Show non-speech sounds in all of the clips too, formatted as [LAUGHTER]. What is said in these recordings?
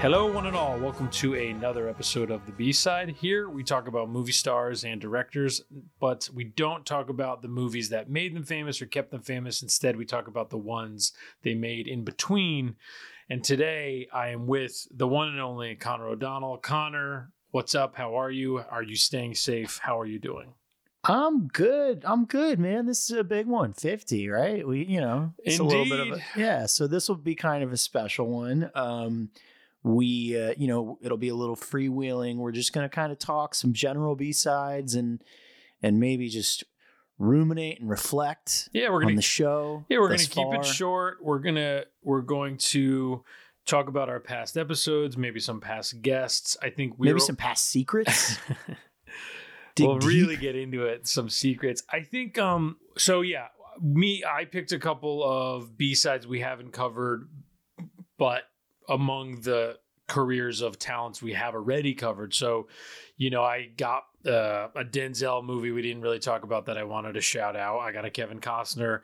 Hello, one and all. Welcome to another episode of the B side. Here we talk about movie stars and directors, but we don't talk about the movies that made them famous or kept them famous. Instead, we talk about the ones they made in between. And today I am with the one and only Conor O'Donnell. Conor, what's up? How are you? Are you staying safe? How are you doing? I'm good. I'm good, man. This is a big one, 50, right? We, you know, it's a little bit of a, yeah. So this will be kind of a special one. Um, we, uh, you know, it'll be a little freewheeling. We're just going to kind of talk some general B sides and, and maybe just ruminate and reflect Yeah, we're gonna the show. Yeah, we're gonna keep it short. We're gonna we're going to talk about our past episodes, maybe some past guests. I think we Maybe some past secrets. [LAUGHS] We'll deep. really get into it. Some secrets. I think. Um. So yeah, me. I picked a couple of B sides we haven't covered, but among the careers of talents we have already covered. So, you know, I got uh, a Denzel movie we didn't really talk about that I wanted to shout out. I got a Kevin Costner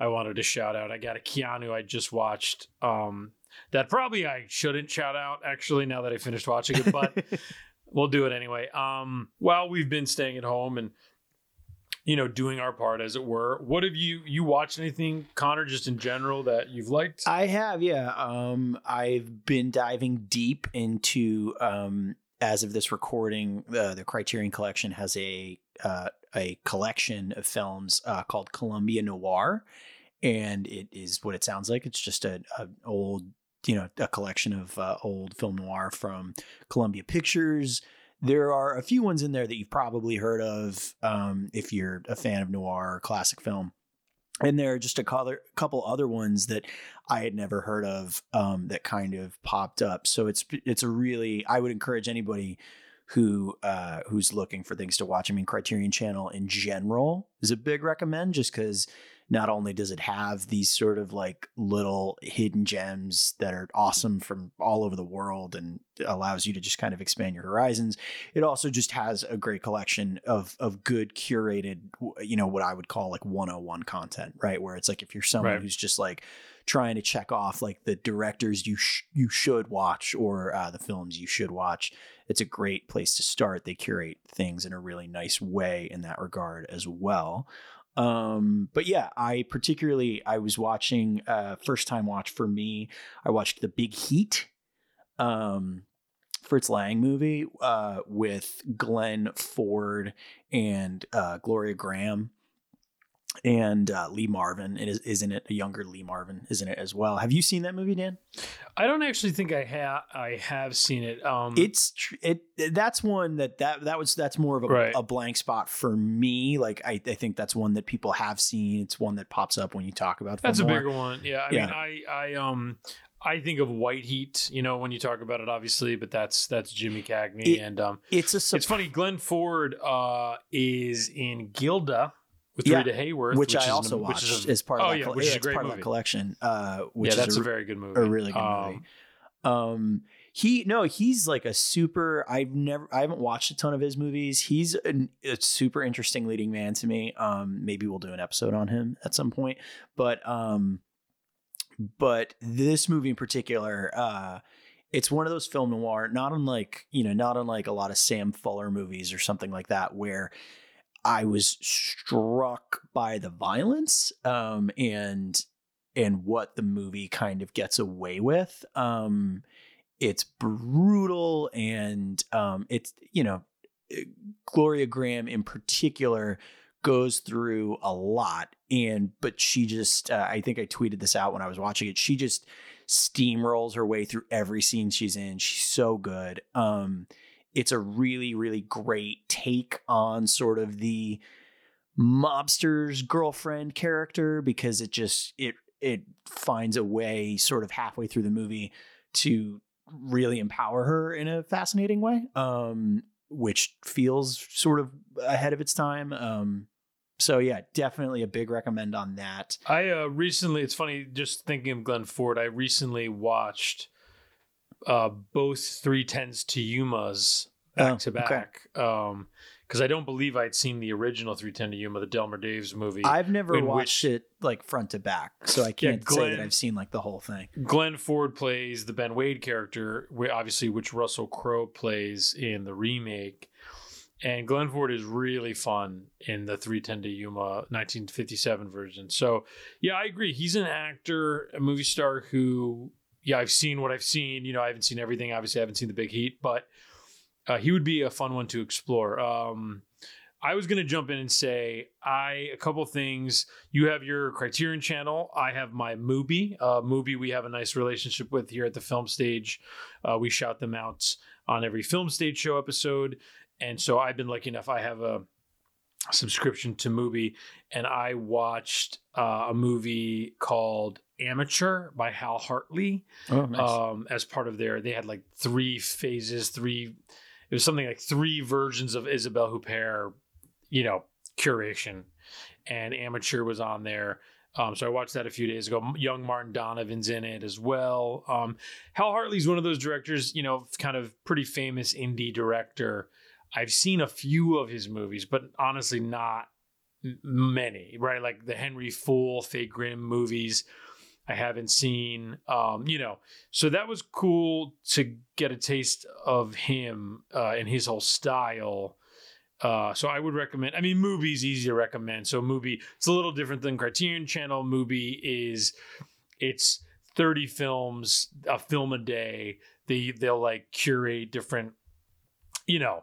I wanted to shout out. I got a Keanu I just watched. Um, that probably I shouldn't shout out actually now that I finished watching it, but [LAUGHS] we'll do it anyway. Um, while we've been staying at home and you know doing our part as it were, what have you you watched anything, Conor, just in general that you've liked? I have, yeah. Um, I've been diving deep into, um, as of this recording, uh, the Criterion Collection has a uh, a collection of films uh, called Columbia Noir, and it is what it sounds like. It's just a, a old, you know, a collection of uh, old film noir from Columbia Pictures. There are a few ones in there that you've probably heard of um, if you're a fan of noir or classic film and there are just a couple other ones that I had never heard of um, that kind of popped up. So it's it's a really I would encourage anybody who uh, who's looking for things to watch. I mean, Criterion Channel in general is a big recommend just because not only does it have these sort of like little hidden gems that are awesome from all over the world and allows you to just kind of expand your horizons it also just has a great collection of of good curated you know what i would call like 101 content right? Where it's like if you're someone Right. who's just like trying to check off like the directors you sh- you should watch or uh, the films you should watch it's a great place to start. They curate things in a really nice way in that regard as well um but yeah i particularly i was watching uh first time watch for me i watched the big heat um Fritz Lang movie uh, with Glenn Ford and uh, Gloria Grahame and uh, Lee Marvin. Is, isn't it a younger Lee Marvin? Isn't it as well? Have you seen that movie, Dan? I don't actually think I have I have seen it. Um, It's tr- it. That's one that that that was that's more of a, Right. a blank spot for me. Like I, I think that's one that people have seen. It's one that pops up when you talk about. That's a bigger one. Yeah. I Yeah. mean, I, I, um, I think of White Heat, you know, when you talk about it, obviously, but that's that's Jimmy Cagney, It- and um, It's a it's funny. Glenn Ford uh is in Gilda with Yeah, Rita Hayworth, which, I also an- watched which is a- as part oh, of that. yeah, col- which is a it's great part of that collection. Uh, which yeah, is that's a, a, very good movie. a really good Um, movie. Um, he no, he's like a super. I've never, I haven't watched a ton of his movies. He's an, a super interesting leading man to me. Um, maybe we'll do an episode on him at some point. But um, but this movie in particular, uh, it's one of those film noir, not unlike you know, not unlike a lot of Sam Fuller movies or something like that, where I was struck by the violence um, and and what the movie kind of gets away with. Um, it's brutal and um, it's you know Gloria Grahame in particular goes through a lot and but she just uh, I think I tweeted this out when I was watching it. She just steamrolls her way through every scene she's in. She's so good. Um, it's a really really great take on sort of the mobster's girlfriend character because it just it it finds a way sort of halfway through the movie to really empower her in a fascinating way um which feels sort of ahead of its time um so yeah definitely a big recommend on that. I uh, recently, it's funny, just thinking of Glenn Ford, I recently watched uh, both Three Tens to Yuma's back Oh, to okay. back. Um, because I don't believe I'd seen the original 310 to Yuma, the Delmer Daves movie. I've never watched which- it like front to back, so I can't say Glenn- that I've seen like the whole thing. Glenn Ford plays the Ben Wade character, obviously, which Russell Crowe plays in the remake. And Glenn Ford is really fun in the 310 to Yuma 1957 version. So, yeah, I agree. He's an actor, a movie star who, yeah, I've seen what I've seen. You know, I haven't seen everything. Obviously, I haven't seen The Big Heat, but uh, he would be a fun one to explore. Um, I was going to jump in and say, I, a couple things you have your Criterion channel. I have my Mubi. Uh, Mubi, we have a nice relationship with here at the film stage. Uh, we shout them out on every film stage show episode. And so I've been lucky enough, I have a subscription to Mubi, and I watched uh, a movie called Amateur by Hal Hartley Oh, nice. um, as part of their. They had like three phases, three. It was something like three versions of Isabelle Huppert, you know, curation, and Amateur was on there. Um, so I watched that a few days ago. Young Martin Donovan's in it as well. Um, Hal Hartley's one of those directors, you know, kind of pretty famous indie director. I've seen a few of his movies, but honestly, not many. Right, like the Henry Fool, Fay Grim movies. I haven't seen. Um, you know, so that was cool to get a taste of him uh, and his whole style. Uh, so I would recommend. I mean, Mubi's easy to recommend. So Mubi, it's a little different than Criterion Channel. Mubi is, it's thirty films, a film a day. They they'll like curate different, you know,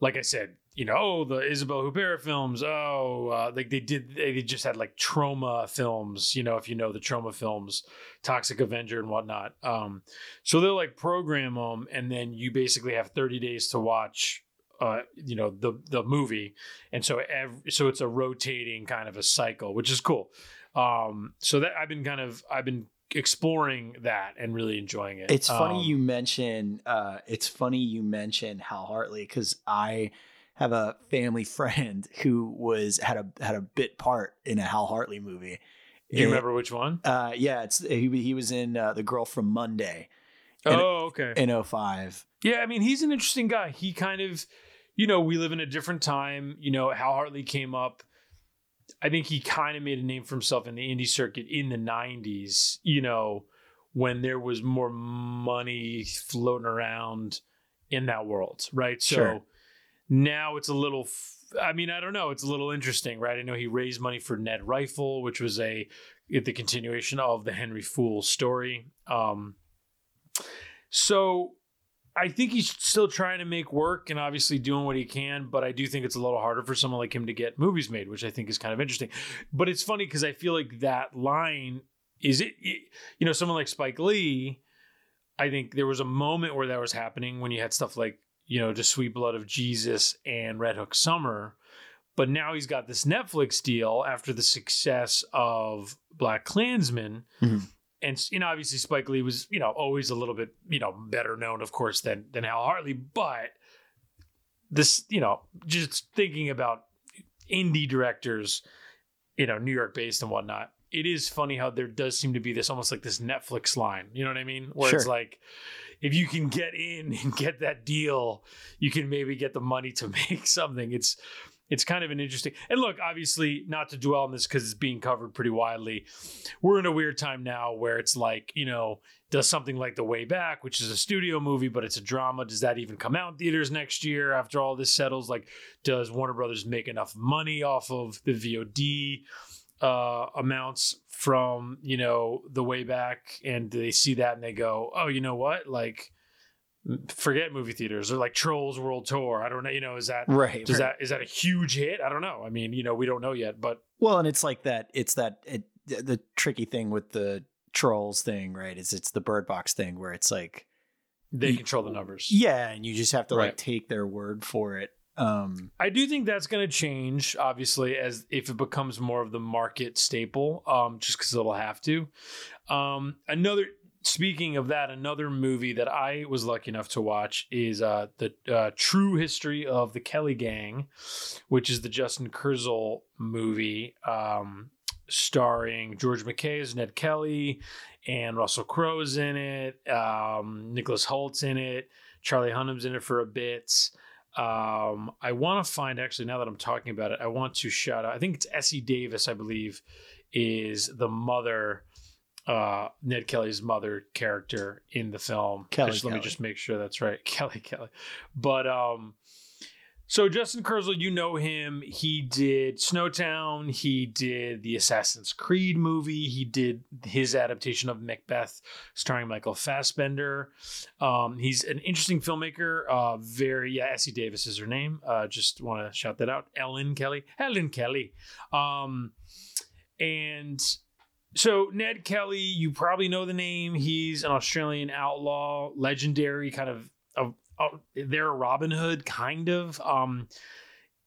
like I said, you know, oh the Isabelle Huppert films. Oh, uh, like they did. They just had like Troma films. You know, if you know the Troma films, Toxic Avenger and whatnot. Um, so they'll like program them, and then you basically have thirty days to watch uh, you know the the movie, and so every, so it's a rotating kind of a cycle, which is cool. Um, so that I've been kind of I've been exploring that and really enjoying it. It's funny Um, you mention. Uh, it's funny you mention Hal Hartley because I have a family [LAUGHS] friend who was had a had a bit part in a Hal Hartley movie. Do you And, remember which one? Uh, yeah, it's he, he was in uh, the Girl from Monday and- oh, okay. in 05. Yeah, I mean, he's an interesting guy. He kind of, you know, we live in a different time. You know, Hal Hartley came up. I think he kind of made a name for himself in the indie circuit in the 90s, you know, when there was more money floating around in that world, right? So Sure. Now it's a little, I mean, I don't know, it's a little interesting, right? I know he raised money for Ned Rifle, which was a, the continuation of the Henry Fool story. Um, so I think he's still trying to make work and obviously doing what he can, but I do think it's a little harder for someone like him to get movies made, which I think is kind of interesting. But it's funny because I feel like that line is it- you know, someone like Spike Lee. I think there was a moment where that was happening when you had stuff like, you know, The Sweet Blood of Jesus and Red Hook Summer. But now he's got this Netflix deal after the success of BlacKkKlansman Mhm. and you know obviously Spike Lee was you know always a little bit you know better known of course than than Hal Hartley but this you know just thinking about indie directors you know New York based and whatnot it is funny how there does seem to be this almost like this Netflix line you know what I mean? Where it's like if you can get in and get that deal you can maybe get the money to [LAUGHS] make something. It's it's kind of an interesting and look obviously not to dwell on this because it's being covered pretty widely we're in a weird time now where it's like you know does something like the way back which is a studio movie but it's a drama does that even come out in theaters next year after all this settles? Like does warner brothers make enough money off of the vod uh amounts from you know the way back and they see that and they go oh you know what like forget movie theaters or like trolls world tour i don't know you know is that Right. does right. that is that a huge hit i don't know i mean you know we don't know yet but Well, and it's like that. It's that it, the tricky thing with the trolls thing, right? Is it's the bird box thing where it's like, they Ye- control the numbers yeah, and you just have to Right. like take their word for it. Um, I do think that's going to change, obviously, as if it becomes more of the market staple, um, just because it'll have to. Um, another, speaking of that, another movie that I was lucky enough to watch is uh, the uh, True History of the Kelly Gang, which is the Justin Kurzel movie, um, starring George McKay as Ned Kelly, and Russell Crowe's in it, um, Nicholas Hoult's in it, Charlie Hunnam's in it for a bit. Um, I want to find actually now that I'm talking about it, I want to shout out. I think it's Essie Davis, I believe, is the mother, uh, Ned Kelly's mother character in the film. Kelly Just- Let me just make sure that's right, [LAUGHS] Kelly Kelly. But um, so Justin Kurzel, you know him. He did Snowtown. He did the Assassin's Creed movie. He did his adaptation of Macbeth, starring Michael Fassbender. Um, he's an interesting filmmaker. Uh, very yeah, Essie Davis is her name. Uh, just want to shout that out. Ellen Kelly, Helen Kelly. Um, and so Ned Kelly, you probably know the name. He's an Australian outlaw, legendary kind of. Of their Robin Hood, kind of. Um,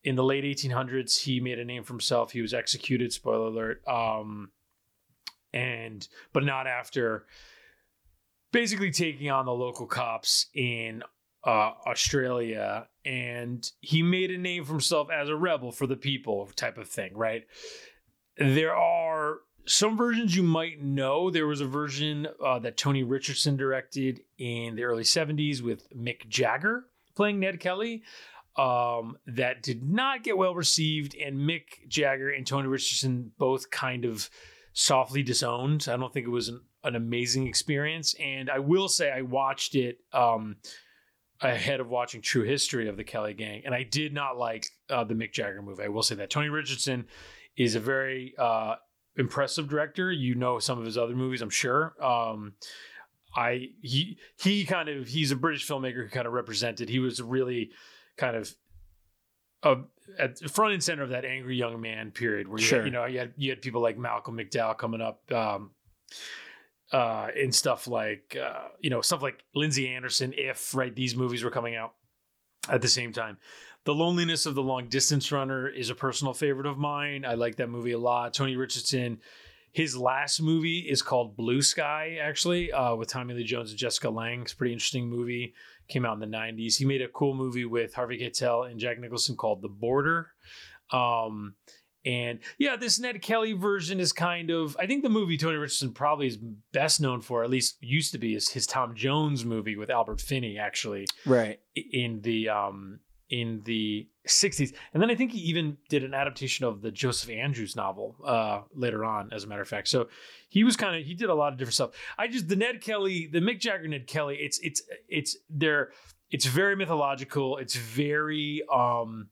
in the late 1800s, he made a name for himself. He was executed. Spoiler alert. Um, and but not after basically taking on the local cops in uh, Australia, and he made a name for himself as a rebel for the people, type of thing, right? There are some versions you might know. There was a version uh, that Tony Richardson directed in the early 70s with Mick Jagger playing Ned Kelly. Um, that did not get well received, and Mick Jagger and Tony Richardson both kind of softly disowned. I don't think it was an, an amazing experience. And I will say I watched it um, ahead of watching True History of the Kelly Gang, and I did not like uh, the Mick Jagger movie. I will say that Tony Richardson is a very uh, impressive director. You know some of his other movies, I'm sure. Um, I he he kind of he's a British filmmaker who kind of represented. He was really kind of uh, at the front and center of that angry young man period where you, Sure. you know you had you had people like Malcolm McDowell coming up um, uh, and stuff like uh, you know stuff like Lindsay Anderson. If right these movies were coming out at the same time. The Loneliness of the Long Distance Runner is a personal favorite of mine. I like that movie a lot. Tony Richardson, his last movie is called Blue Sky, actually, uh, with Tommy Lee Jones and Jessica Lange. It's a pretty interesting movie. Came out in the 90s. He made a cool movie with Harvey Keitel and Jack Nicholson called The Border. Um, and yeah, this Ned Kelly version is kind of, I think the movie Tony Richardson probably is best known for, at least used to be, is his Tom Jones movie with Albert Finney, actually Right. in the um in the 60s and then i think he even did an adaptation of the joseph andrews novel uh later on as a matter of fact. So he was kind of he did a lot of different stuff. I just the ned kelly the mick jagger ned kelly it's it's it's they're it's very mythological. It's very um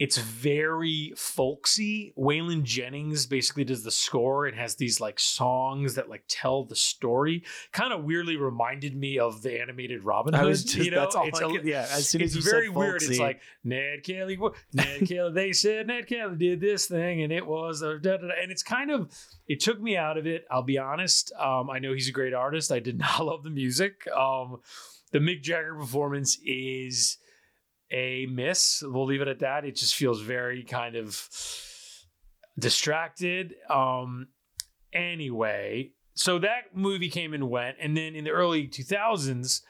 it's very folksy. Waylon Jennings basically does the score and has these like songs that like tell the story. Kind of weirdly reminded me of the animated Robin Hood. I was just you know? that's all. it's I could- yeah. As soon it's as very weird. It's like Ned Kelly, Ned [LAUGHS] Kelly. They said Ned Kelly did this thing, and it was a da, da, da. and it's kind of it took me out of it. I'll be honest. Um, I know he's a great artist. I did [LAUGHS] not love the music. Um, the Mick Jagger performance is a miss. We'll leave it at that. It just feels very kind of distracted. Um, anyway, so that movie came and went, and then in the early 2000s,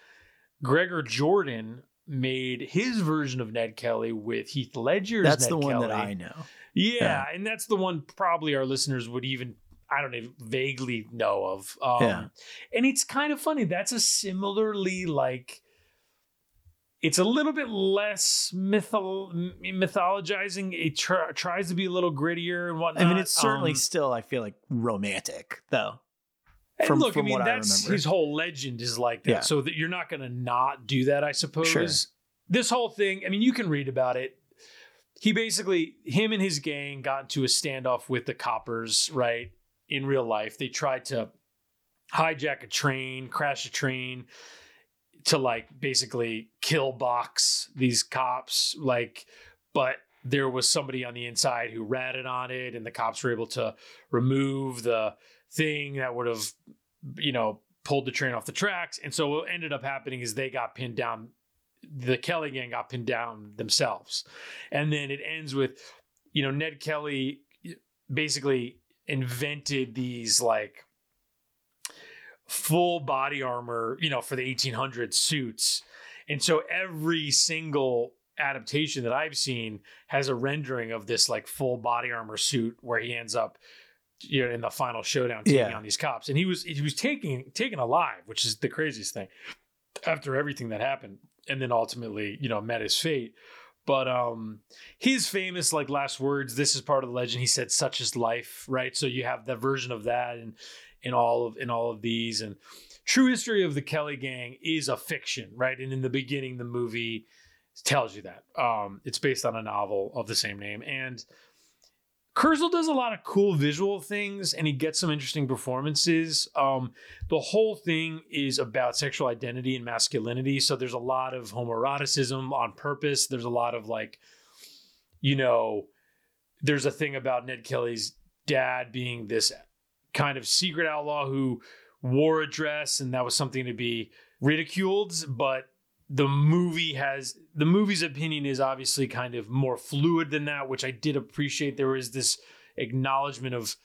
Gregor Jordan made his version of Ned Kelly with Heath Ledger's. that's Ned the one that I know. Yeah, Yeah. and that's the one probably our listeners would even I don't know vaguely know of. Um, Yeah. and it's kind of funny. That's a similarly like. It's a little bit less mythol- mythologizing. It tr- tries to be a little grittier and whatnot. I mean, it's certainly Um, still. I feel like romantic though. and from- look, from I mean, what I that's his whole legend is like that. Yeah. So that you're not going to not do that, I suppose. Sure. This whole thing, I mean, you can read about it. He basically, him and his gang got into a standoff with the coppers, right? In real life, they tried to hijack a train, crash a train to like basically kill box these cops, like, but there was somebody on the inside who ratted on it, and the cops were able to remove the thing that would have, you know, pulled the train off the tracks. And so what ended up happening is they got pinned down. The Kelly gang got pinned down themselves. And then it ends with, you know, Ned Kelly basically invented these like full body armor, you know, for the 1800 suits. And so every single adaptation that I've seen has a rendering of this like full body armor suit where he ends up you know in the final showdown taking Yeah. on these cops and he was he was taking taken alive which is the craziest thing after everything that happened and then ultimately, you know, met his fate. But um his famous like last words, this is part of the legend. He said, such is life, right? So you have the version of that and in all of in all of these. And true history of the Kelly gang is a fiction, right? And in the beginning, the movie tells you that. Um, it's based on a novel of the same name. And Kurzel does a lot of cool visual things and he gets some interesting performances. Um, the whole thing is about sexual identity and masculinity. So there's a lot of homoeroticism on purpose. There's a lot of like, you know, there's a thing about Ned Kelly's dad being this kind of secret outlaw who wore a dress and that was something to be ridiculed. But the movie has the movie's opinion is obviously kind of more fluid than that, which I did appreciate. There was this acknowledgement of,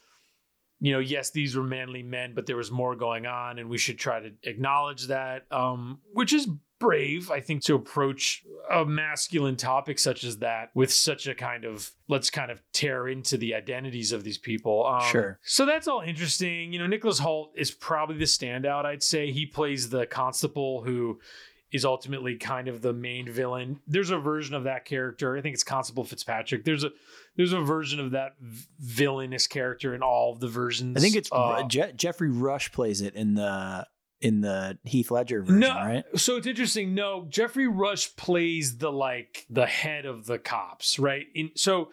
you know, yes, these were manly men, but there was more going on, and we should try to acknowledge that, um, which is brave, I think, to approach a masculine topic such as that with such a kind of let's kind of tear into the identities of these people. Um, Sure. So that's all interesting. You know, Nicholas Hoult is probably the standout. I'd say he plays the constable who is ultimately kind of the main villain. There's a version of that character. I think it's Constable Fitzpatrick. There's a there's a version of that villainous character in all of the versions. I think it's Uh, Je- Geoffrey Rush plays it in the in the Heath Ledger version, no, right? so it's interesting. No, Geoffrey Rush plays the like the head of the cops, right? In so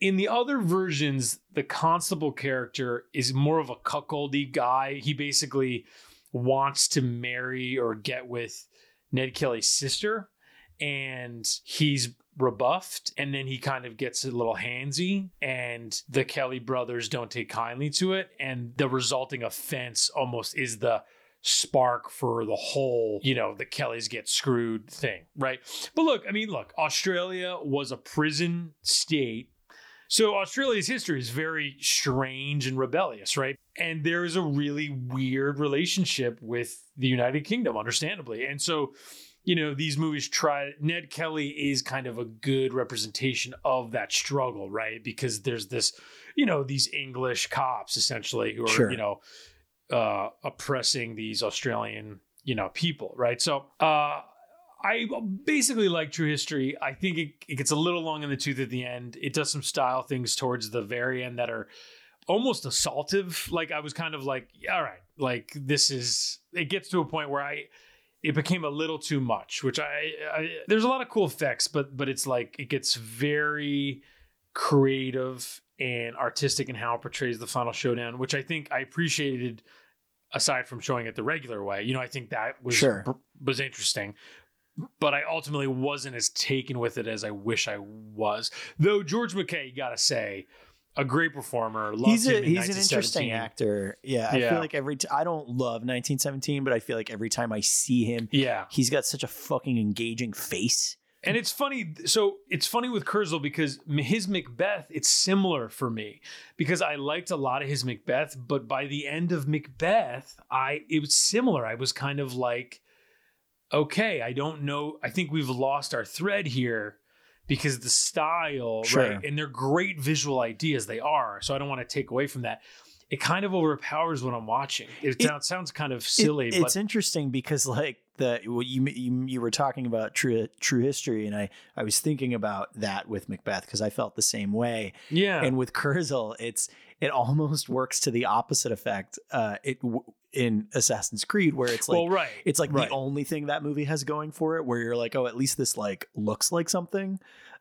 in the other versions, the constable character is more of a cuckoldy guy. He basically wants to marry or get with Ned Kelly's sister, and he's rebuffed and then he kind of gets a little handsy and the Kelly brothers don't take kindly to it and the resulting offense almost is the spark for the whole, you know, the Kellys get screwed thing, right? But look, I mean, look, Australia was a prison state. So Australia's history is very strange and rebellious, right? And there is a really weird relationship with the United Kingdom, understandably. And so, you know, these movies try Ned Kelly is kind of a good representation of that struggle, right? Because there's this, you know, these English cops essentially who are, Sure. you know, uh, oppressing these Australian, you know, people, right? So, uh, I basically like True History. I think it, it gets a little long in the tooth at the end. It does some style things towards the very end that are almost assaultive. Like I was kind of like, all right, like this is. It gets to a point where I, it became a little too much. Which I, I there's a lot of cool effects, but but it's like it gets very creative and artistic in how it portrays the final showdown, which I think I appreciated. Aside from showing it the regular way, you know, I think that was Sure. was interesting but I ultimately wasn't as taken with it as I wish I was. Though George McKay, you gotta say, a great performer. He's a he's an interesting actor. Yeah, I Yeah. feel like every t- I don't love 1917, but I feel like every time I see him, Yeah, he's got such a fucking engaging face. And it's funny. So it's funny with Kurzel because his Macbeth, it's similar for me because I liked a lot of his Macbeth, but by the end of Macbeth, I it was similar. I was kind of like, okay, I don't know. I think we've lost our thread here because the style, Sure. right? And they're great visual ideas. They are. So I don't want to take away from that. It kind of overpowers what I'm watching. It, It- sounds, sounds kind of silly, It- but it's interesting because like the what you, you you were talking about true true history, and I I was thinking about that with Macbeth because I felt the same way. yeah. And with Kurzel, it's it almost works to the opposite effect. Uh, it in Assassin's Creed where it's like well, right. it's like right. the only thing that movie has going for it where you're like oh at least this like looks like something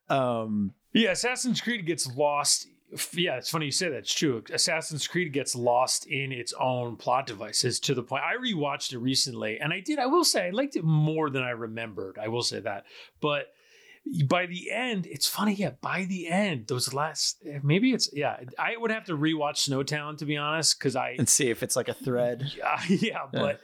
um Yeah, Assassin's Creed gets lost. Yeah, it's funny you say that. It's true. Assassin's Creed gets lost in its own plot devices to the point. I rewatched it recently, and I did. I will say I liked it more than I remembered. I will say that. But by the end, it's funny. Yeah, by the end, those last maybe it's yeah. I would have to rewatch Snowtown to be honest, because I and see if it's like a thread [LAUGHS] yeah, yeah, but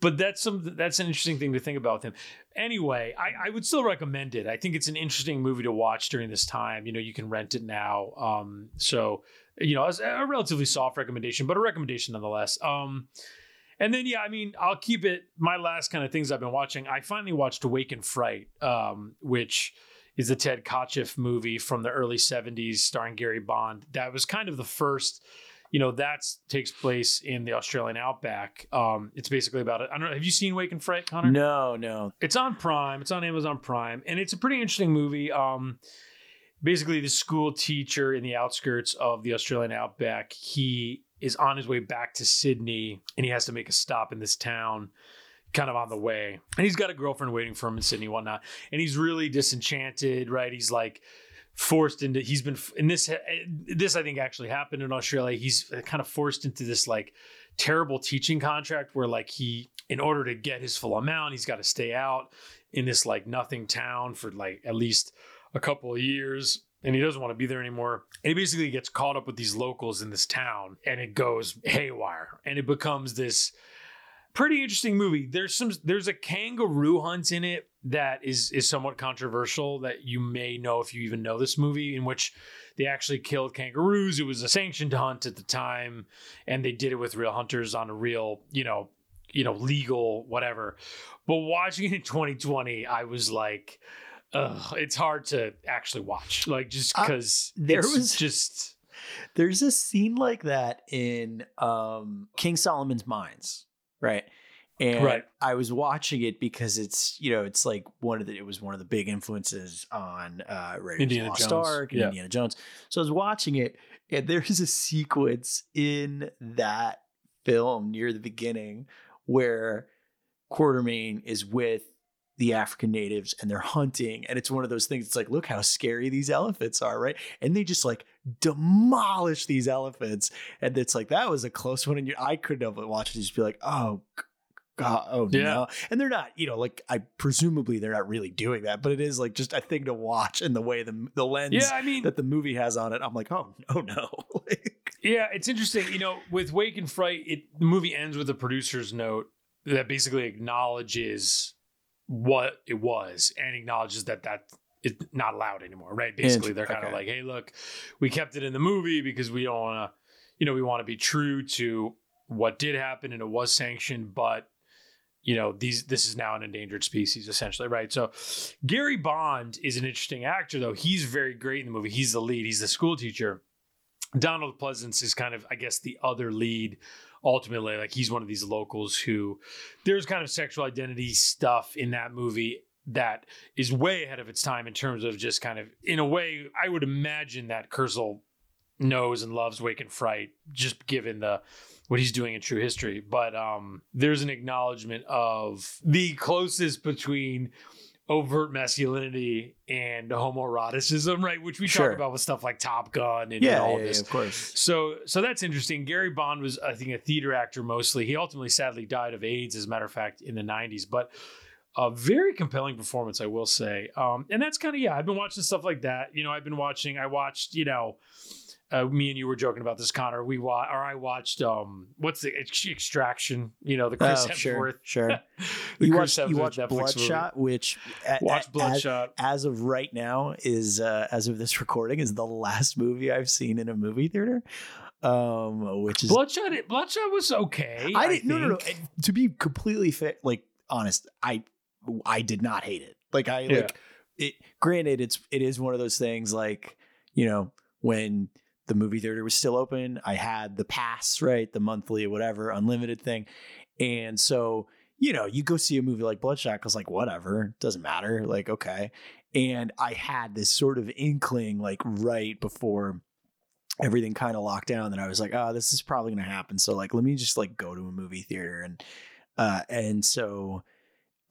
but that's some that's an interesting thing to think about with him. Anyway, I, I would still recommend it. I think it's an interesting movie to watch during this time. You know, you can rent it now. Um, so you know, it's a relatively soft recommendation, but a recommendation nonetheless. Um, and then yeah, I mean, I'll keep it. My last kind of things I've been watching. I finally watched Wake in Fright, um, which is the Ted Kotcheff movie from the early '70s, starring Gary Bond. That was kind of the first you know that takes place in the Australian outback. Um, it's basically about it. I don't know. Have you seen Wake in Fright, Conor? No, no. It's on Prime. It's on Amazon Prime, and it's a pretty interesting movie. Um, basically, the school teacher in the outskirts of the Australian outback, he is on his way back to Sydney, and he has to make a stop in this town. Kind of on the way, and he's got a girlfriend waiting for him in Sydney, whatnot. And he's really disenchanted, right? He's like forced into. He's been in this. Uh, this I think actually happened in Australia. He's uh, kind of forced into this like terrible teaching contract where like he in order to get his full amount he's got to stay out in this like nothing town for like at least a couple of years and he doesn't want to be there anymore and he basically gets caught up with these locals in this town and it goes haywire and it becomes this pretty interesting movie. There's some there's a kangaroo hunt in it that is is somewhat controversial that you may know if you even know this movie in which they actually killed kangaroos. It was a sanctioned hunt at the time and they did it with real hunters on a real you know you know legal whatever. But watching it in 2020 i was like Ugh, it's hard to actually watch. Like just because Uh, there was- just There's a scene like that in um, King Solomon's Mines, right? And Right. I was watching it because it's you know it's like one of the it was one of the big influences on uh, Raiders Indiana Lost Jones, Ark and yeah. Indiana Jones. So I was watching it, and there's a sequence in that film near the beginning where Quatermain is with the African natives and they're hunting. And it's one of those things. It's like, look how scary these elephants are, right? And they just like demolish these elephants. And it's like, that was a close one. And you, I couldn't help but watch it just be like, oh, God, oh Yeah. no. And they're not, you know, like I presumably they're not really doing that, but it is like just a thing to watch and the way the, the lens yeah i mean that the movie has on it. I'm like, oh, [LAUGHS] oh no. [LAUGHS] like, Yeah, it's interesting. You know, with Wake in Fright, it the movie ends with a producer's note that basically acknowledges what it was and acknowledges that that it's not allowed anymore. Right? Basically, they're kind of okay. like, "Hey, look, we kept it in the movie because we don't want to, you know, we want to be true to what did happen and it was sanctioned, but." You know, these this is now an endangered species, essentially, right? So Gary Bond is an interesting actor, though. He's very great in the movie. He's the lead, he's the school teacher. Donald Pleasence is kind of, I guess, the other lead ultimately. Like he's one of these locals who there's kind of sexual identity stuff in that movie that is way ahead of its time in terms of just kind of, in a way, I would imagine that Kurzel knows and loves Wake in Fright, just given the what he's doing in true history. But um there's an acknowledgement of the closest between overt masculinity and homoeroticism, right? Which we Sure. talk about with stuff like Top Gun and yeah, all yeah, this. yeah, of course. So so that's interesting. Gary Bond was, I think, a theater actor mostly. He ultimately sadly died of AIDS, as a matter of fact, in the 90s. But a very compelling performance, I will say. Um, and that's kind of yeah, I've been watching stuff like that. You know, I've been watching, I watched, you know, uh, me and you were joking about this, Conor. We wa- or I watched um what's the extraction, you know, the Chris Oh, Hemsworth. sure. [LAUGHS] the you Chris watched, you Hemsworth watched Netflix movie. Bloodshot, which a- Watch Bloodshot. As, as of right now is uh, as of this recording is the last movie I've seen in a movie theater. Um, which is Bloodshot Bloodshot was okay. I didn't no no no. To be completely fit, like honest, I I did not hate it. Like I Yeah. like it. Granted, it's it is one of those things like you know when the movie theater was still open, I had the pass right, the monthly whatever unlimited thing, and so you know you go see a movie like Bloodshot because like whatever doesn't matter like okay, and I had this sort of inkling like right before everything kind of locked down that I was like, oh, this is probably going to happen. So like, let me just like go to a movie theater and uh and so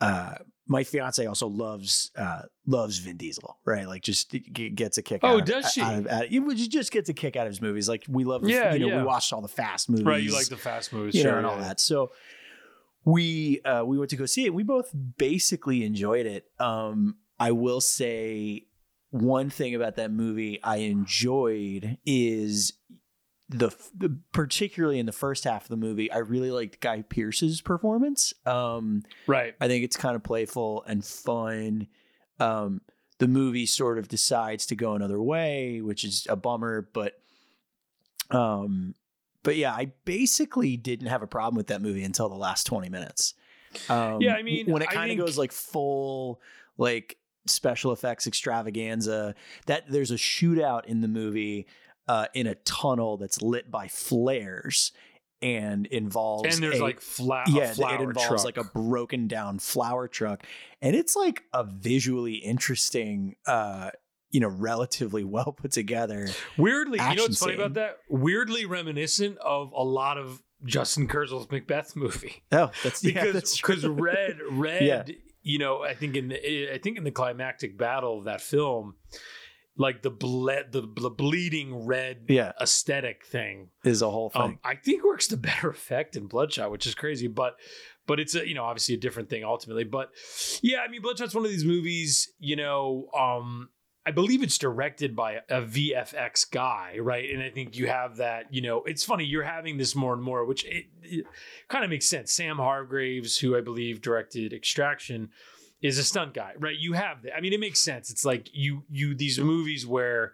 uh my fiance also loves uh loves Vin Diesel, right? Like just g- gets a kick Oh, out of, does she? out of, out of- he just gets a kick out of his movies. Like we love Yeah, you know, yeah. we watched all the fast movies. Right, you like the fast movies, sure, know, and all that. So we uh we went to go see it. We both basically enjoyed it. Um I will say one thing about that movie I enjoyed is the, the particularly in the first half of the movie, I really liked Guy Pearce's performance. Um, Right. I think it's kind of playful and fun. Um, the movie sort of decides to go another way, which is a bummer, but um, but yeah, I basically didn't have a problem with that movie until the last 20 minutes. Um, Yeah, I mean, when it kind of think- goes like full, like special effects extravaganza, that there's a shootout in the movie uh, in a tunnel that's lit by flares and involves and there's a- like fla- yeah, it involves truck. like a broken down flower truck, and it's like a visually interesting, uh, you know, relatively [LAUGHS] well put together. weirdly. You know what's funny about that? Weirdly reminiscent of a lot of Justin Kurzel's Macbeth movie Oh, that's yeah, because that's true. because red [LAUGHS] red Yeah. you know I think in the I think in the climactic battle of that film like the ble- the, the bleeding red yeah aesthetic thing is a whole thing. um, I think works to [LAUGHS] better effect in Bloodshot, which is crazy, but but it's a you know obviously a different thing ultimately. But yeah, I mean Bloodshot's one of these movies. You know, um, I believe it's directed by a VFX guy, right? And I think you have that. You know, it's funny you're having this more and more, which it, it kind of makes sense. Sam Hargraves, who I believe directed Extraction. Is a stunt guy, right? You have that. I mean, it makes sense. It's like you you these movies where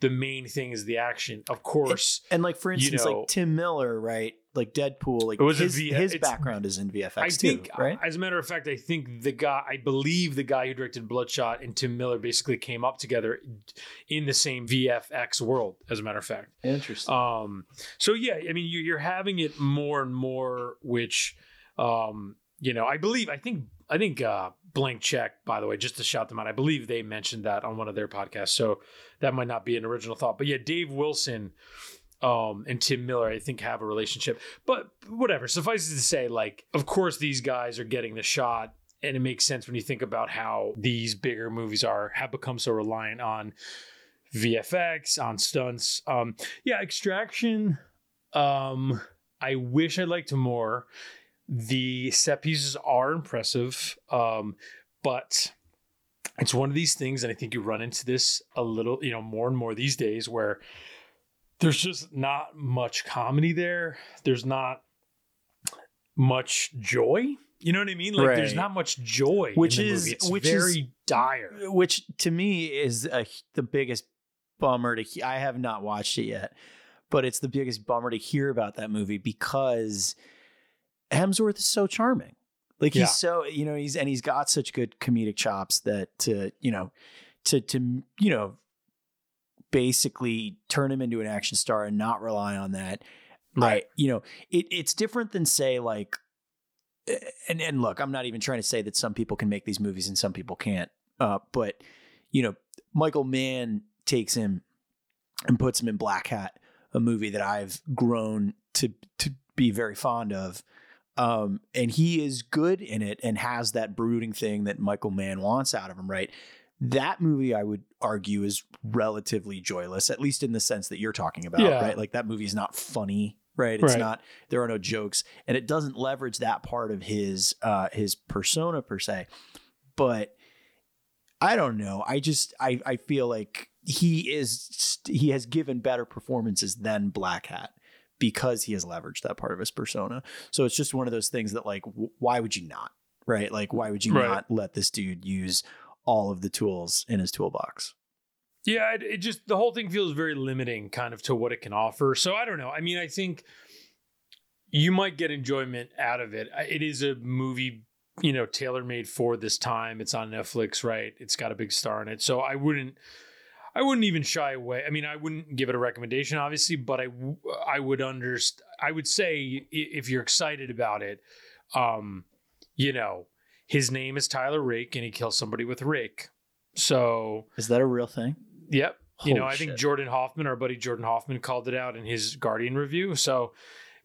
the main thing is the action. Of course, and like for you instance, know- like Tim Miller, right? Like Deadpool, like It was his, V- his background is in VFX I too, think, right? as a matter of fact, I think the guy, I believe the guy who directed Bloodshot and Tim Miller basically came up together in the same VFX world. As a matter of fact, Interesting. um, so yeah, I mean, you- you're having it more and more, which, um, you know, I believe, I think, I think, uh, Blank Check, by the way, just to shout them out, I believe they mentioned that on one of their podcasts. So that might not be an original thought, but yeah, Dave Wilson, um, and Tim Miller, I think, have a relationship. But whatever, suffice it to say, like, of course, these guys are getting the shot. And it makes sense when you think about how these bigger movies are have become so reliant on VFX, on stunts. Um, yeah, Extraction. Um, I wish I liked more. The set pieces are impressive, um, but it's one of these things, and I think you run into this a little, you know, more and more these days, where there's just not much comedy there. There's not much joy. You know what I mean? Like, there's not much joy, Which is- which is- very dire. which to me is a, the biggest bummer to he- I have not watched it yet, but it's the biggest bummer to hear about that movie because Hemsworth is so charming. Like he's Yeah. so you know he's and he's got such good comedic chops that to you know to to you know basically turn him into an action star and not rely on that. Right. I, you know, it, it's different than say like, and and look, I'm not even trying to say that some people can make these movies and some people can't. Uh, but you know, Michael Mann takes him and puts him in Blackhat, a movie that I've grown to to be very fond of. Um, and he is good in it and has that brooding thing that Michael Mann wants out of him, right? That movie, I would argue, is relatively joyless, at least in the sense that you're talking about, Yeah. right? Like that movie is not funny, right? It's Right. not. There are no jokes, and it doesn't leverage that part of his uh, his persona per se. But I don't know. I just I I feel like he is he has given better performances than Blackhat because he has leveraged that part of his persona. So it's just one of those things that like w- why would you not? Right? Like why would you Right. not let this dude use all of the tools in his toolbox? Yeah, it, it just the whole thing feels very limiting, kind of to what it can offer. So I don't know. I mean, I think you might get enjoyment out of it. It is a movie, you know, tailor made for this time. It's on Netflix, right? It's got a big star in it, so I wouldn't, I wouldn't even shy away. I mean, I wouldn't give it a recommendation, obviously, but I, I would understand. I would say if you're excited about it, um, you know, his name is Tyler Rake, and he kills somebody with rake. So Is that a real thing? Yep. you know, Holy I think. Jordan Hoffman, our buddy Jordan Hoffman, called it out in his Guardian review. So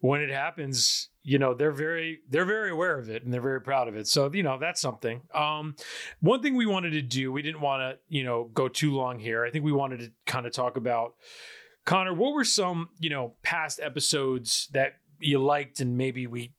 when it happens, you know, they're very they're very aware of it and they're very proud of it. So, you know, that's something. Um one thing we wanted to do, we didn't want to, you know, go too long here. I think we wanted to kind of talk about Conor, what were some, you know, past episodes that you liked and maybe we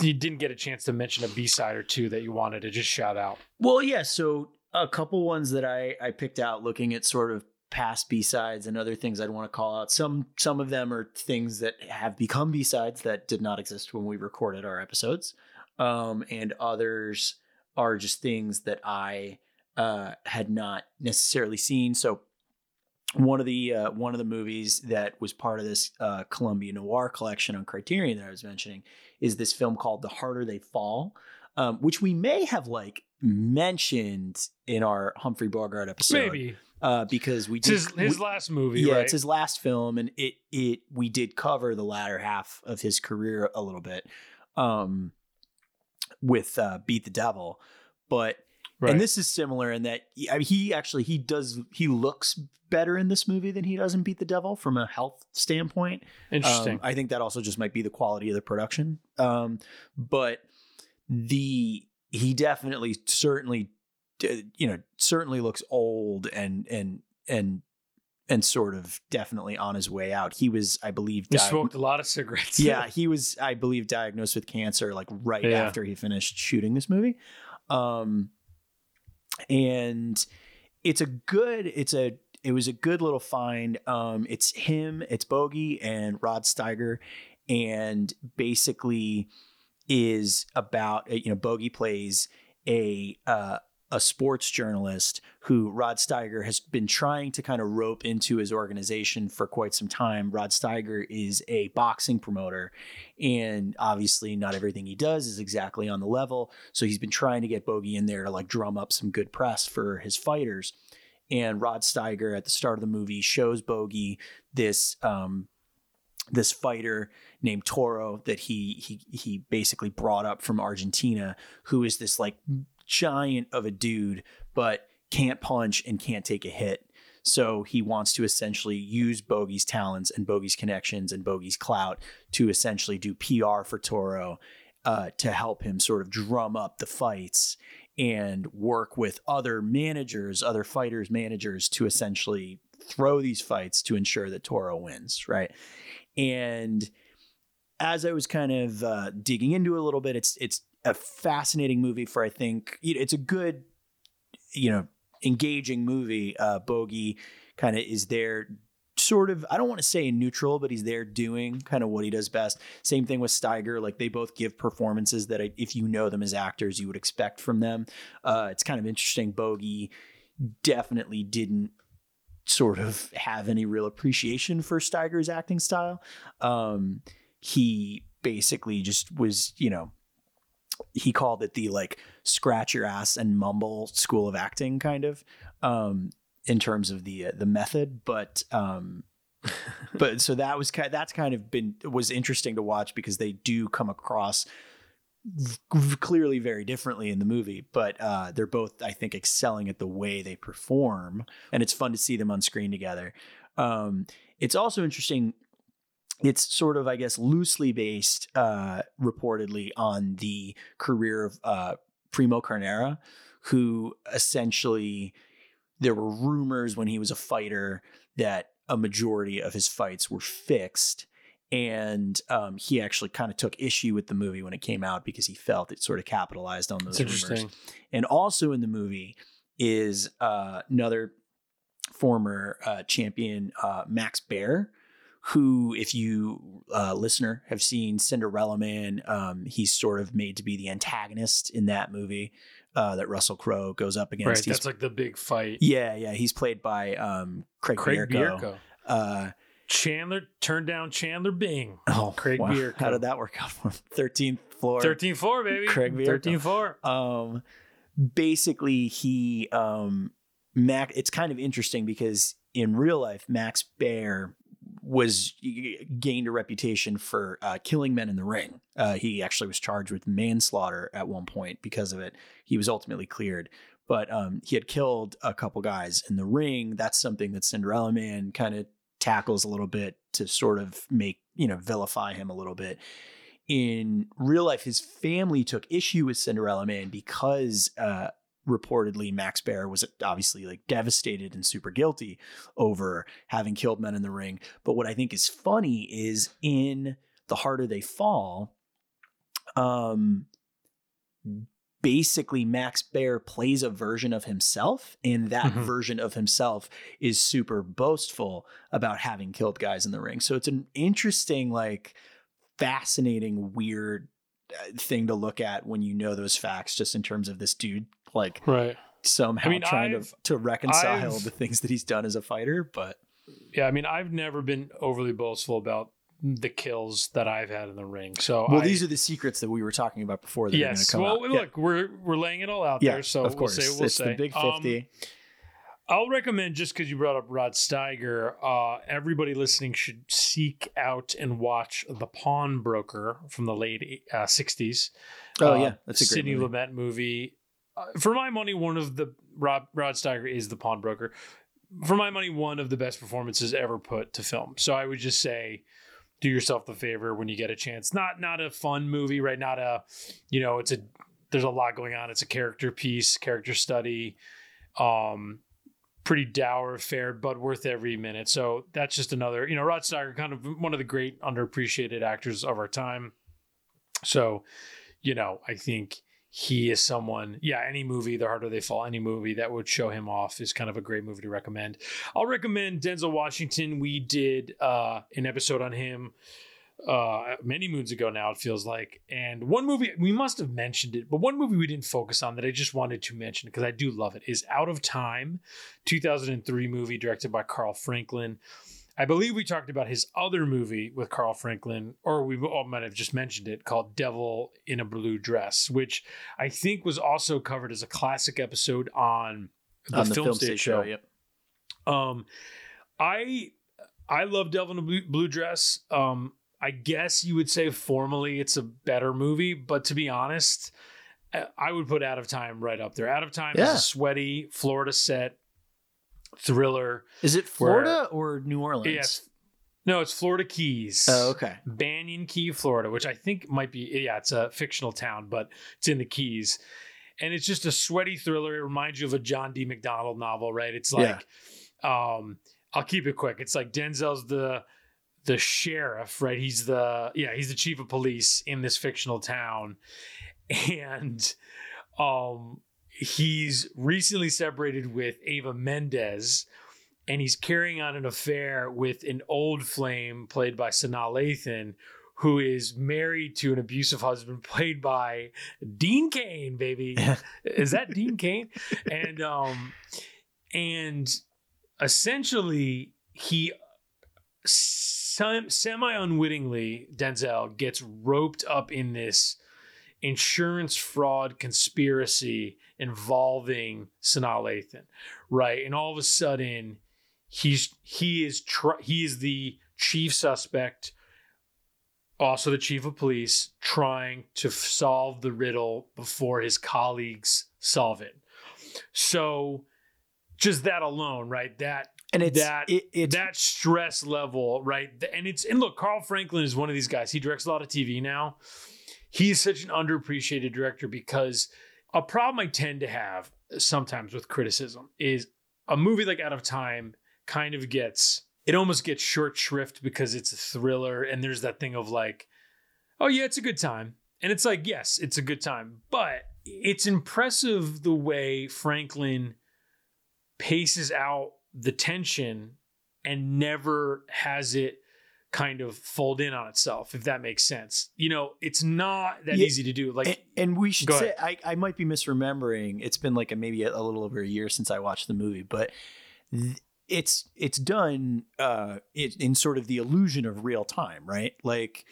you didn't get a chance to mention a B-side or two that you wanted to just shout out. Well, yeah. So a couple ones that I I picked out looking at sort of past B sides and other things I'd want to call out. Some some of them are things that have become B sides that did not exist when we recorded our episodes, um, and others are just things that I uh, had not necessarily seen. So one of the uh, one of the movies that was part of this uh, Columbia Noir collection on Criterion that I was mentioning is this film called The Harder They Fall, um, which we may have like mentioned in our Humphrey Bogart episode. Maybe uh, because we did his, his last movie. yeah, right? it's his last film, and it it we did cover the latter half of his career a little bit, um, with uh, Beat the Devil, but right. and this is similar in that I mean, he actually he does he looks better in this movie than he does in Beat the Devil from a health standpoint. Interesting. Um, I think that also just might be the quality of the production. Um, but the he definitely certainly you know certainly looks old and and and and sort of definitely on his way out. He was, I believe, he smoked a lot of cigarettes. yeah, [LAUGHS] he was, I believe, diagnosed with cancer like right Yeah. after he finished shooting this movie. Um, and it's a good, it's a, it was a good little find. Um, it's him, it's Bogey and Rod Steiger, and basically is about you know Bogey plays a uh, a sports journalist who Rod Steiger has been trying to kind of rope into his organization for quite some time. Rod Steiger is a boxing promoter, and obviously not everything he does is exactly on the level. So he's been trying to get Bogey in there to like drum up some good press for his fighters. And Rod Steiger at the start of the movie shows Bogey this um, this fighter named Toro that he he he basically brought up from Argentina, who is this like giant of a dude, but can't punch and can't take a hit. So he wants to essentially use Bogey's talents and Bogey's connections and Bogey's clout to essentially do PR for Toro uh, to help him sort of drum up the fights and work with other managers, other fighters' managers to essentially throw these fights to ensure that Toro wins, right? And as I was kind of uh, digging into a little bit, it's it's a fascinating movie for I think it's a good, you know, engaging movie. Uh, Bogey kind of is there, sort of. I don't want to say neutral, but he's there doing kind of what he does best. Same thing with Steiger. Like they both give performances that if you know them as actors, you would expect from them. Uh, it's kind of interesting. Bogey definitely didn't sort of have any real appreciation for Steiger's acting style. Um, he basically just was, you know, he called it the like scratch your ass and mumble school of acting kind of um in terms of the uh, the method but um [LAUGHS] but so that was kind that's kind of been was interesting to watch because they do come across v- clearly very differently in the movie but uh they're both i think excelling at the way they perform and it's fun to see them on screen together. Um it's also interesting it's sort of, I guess, loosely based, uh, reportedly on the career of uh, Primo Carnera, who essentially there were rumors when he was a fighter that a majority of his fights were fixed. And um, he actually kind of took issue with the movie when it came out because he felt it sort of capitalized on those rumors. And also in the movie is uh, another former uh, champion, uh, Max Baer, who, if you uh, listener have seen Cinderella Man, um, he's sort of made to be the antagonist in that movie uh, that Russell Crowe goes up against. Right. He's- That's like the big fight. yeah, yeah, he's played by um, Craig, Craig Bierko. Bierko. Uh, Chandler turned down Chandler Bing. oh, Craig wow. Bierko. How did that work out for him? [LAUGHS] Thirteenth floor. 13 4, baby. Craig Bierko. Thirteenth floor. um basically he um mac it's kind of interesting because in real life max baer was gained a reputation for uh, killing men in the ring. Uh, he actually was charged with manslaughter at one point because of it. He was ultimately cleared. But um, he had killed a couple guys in the ring. That's something that cinderella man kind of tackles a little bit to sort of make you know vilify him a little bit. In real life, his family took issue with Cinderella Man because uh, reportedly Max Baer was obviously like devastated and super guilty over having killed men in the ring. But what I think is funny is in The Harder They Fall, um, basically Max Baer plays a version of himself, and that Mhm. version of himself is super boastful about having killed guys in the ring. So it's an interesting, like, fascinating, weird uh, thing to look at when you know those facts, just in terms of this dude, like Right. somehow I mean, trying I've- to to reconcile I've- the things that he's done as a fighter. But Yeah. I mean, I've never been overly boastful about the kills that I've had in the ring. So Well, I- these are the secrets that we were talking about before that are going yes. to come Well, out. look, we're we're laying it all out yeah, there. So of course, we'll say we'll it's say. the big Um, fifty. I'll recommend just because you brought up Rod Steiger. Uh, everybody listening should seek out and watch The Pawnbroker from the late uh, '60s. oh Uh, yeah, that's a great Sidney movie. Lumet movie. Uh, for my money, one of the Rod Rod Steiger is The Pawnbroker. For my money, one of the best performances ever put to film. So I would just say, do yourself the favor when you get a chance. Not not a fun movie, right? Not a, you know, it's a there's a lot going on. It's a character piece, character study. Um, pretty dour affair, but worth every minute. So that's just another, you know, Rod Steiger, kind of one of the great underappreciated actors of our time. So, you know, I think he is someone, yeah, any movie, The Harder They Fall, any movie that would show him off is kind of a great movie to recommend. I'll recommend Denzel Washington. We did uh, an episode on him uh many moons ago now it feels like and one movie we must have mentioned it but one movie we didn't focus on that i just wanted to mention because i do love it is out of time 2003 movie directed by carl franklin i believe we talked about his other movie with carl franklin or we all might have just mentioned it called devil in a blue dress which i think was also covered as a classic episode on the, on the film, stage show Yep. um, I I love Devil in a Blue, Blue Dress. Um, I guess you would say formally it's a better movie, but to be honest, I- I would put Out of Time right up there. Out of Time is a sweaty Florida set thriller. Is it Florida or New Orleans? Yes, no, it's Florida Keys. Oh, okay. Banyan Key, Florida, which I think might be yeah, it's a fictional town, but it's in the Keys. And it's just a sweaty thriller. It reminds you of a John D. MacDonald novel, right? It's like um I'll keep it quick. It's like Denzel's the the sheriff, right? He's the yeah, he's the chief of police in this fictional town. [LAUGHS] And um he's recently separated with Eva Mendes and he's carrying on an affair with an old flame played by Sanaa Lathan, who is married to an abusive husband played by Dean Cain, baby. [LAUGHS] is that Dean Cain? And um and essentially he semi unwittingly Denzel gets roped up in this insurance fraud conspiracy involving Sanaa Lathan, right? And all of a sudden, he's he is tr- he is the chief suspect, also the chief of police, trying to f- solve the riddle before his colleagues solve it. So, just that alone, right? That And it's That- it, it's that stress level, right? And it's and look, Carl Franklin is one of these guys. He directs a lot of TV now. He's such an underappreciated director because a problem I tend to have sometimes with criticism is a movie like Out of Time kind of gets it almost gets short shrift because it's a thriller and there's that thing of like, oh yeah, it's a good time. And it's like, yes, it's a good time, but it's impressive the way Franklin paces out the tension and never has it kind of fold in on itself, if that makes sense. You know, it's not that Yeah, easy to do. Like, and, and we should say I, I might be misremembering. It's been like a, maybe a, a little over a year since I watched the movie, but th- it's it's done uh, it, in sort of the illusion of real time, right? Like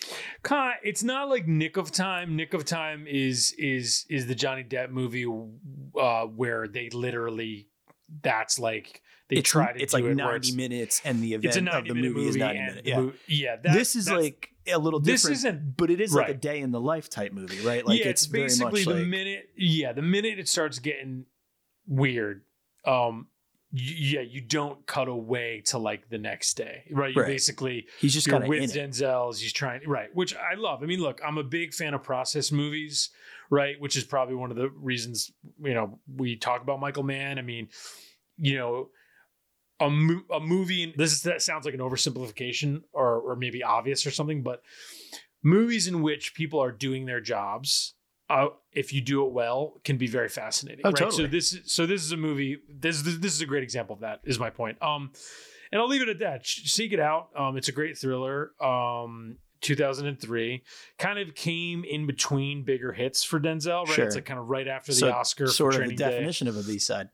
it's not like Nick of Time. Nick of Time is is is the Johnny Depp movie uh, where they literally that's like they it's try to it's do like it ninety it's, minutes, and the event of 90 the movie, movie is ninety minutes. Yeah, mo- yeah. that- this is like a little different this isn't but it is like a day in the life type movie, right? Like yeah, it's, it's, basically the like minute yeah the minute it starts getting weird um yeah you don't cut away to like the next day right you Right. basically he's just kind of with it. Denzel's. He's trying right, which I love. I mean, look, I'm a big fan of process movies, right? Which is probably one of the reasons you know we talk about Michael Mann. I mean, you know, a mo- a movie. This is that sounds like an oversimplification or or maybe obvious or something, but movies in which people are doing their jobs. Uh, if you do it well, can be very fascinating. Oh, right? totally. So this, is- so this is a movie. This, this, this is a great example of that. Is my point. Um, and I'll leave it at that. Seek it out. Um, it's a great thriller. Um, 2003 kind of came in between bigger hits for Denzel, right? Sure. It's like kind of right after the So, Oscar sort of the Training Day. definition of a B side.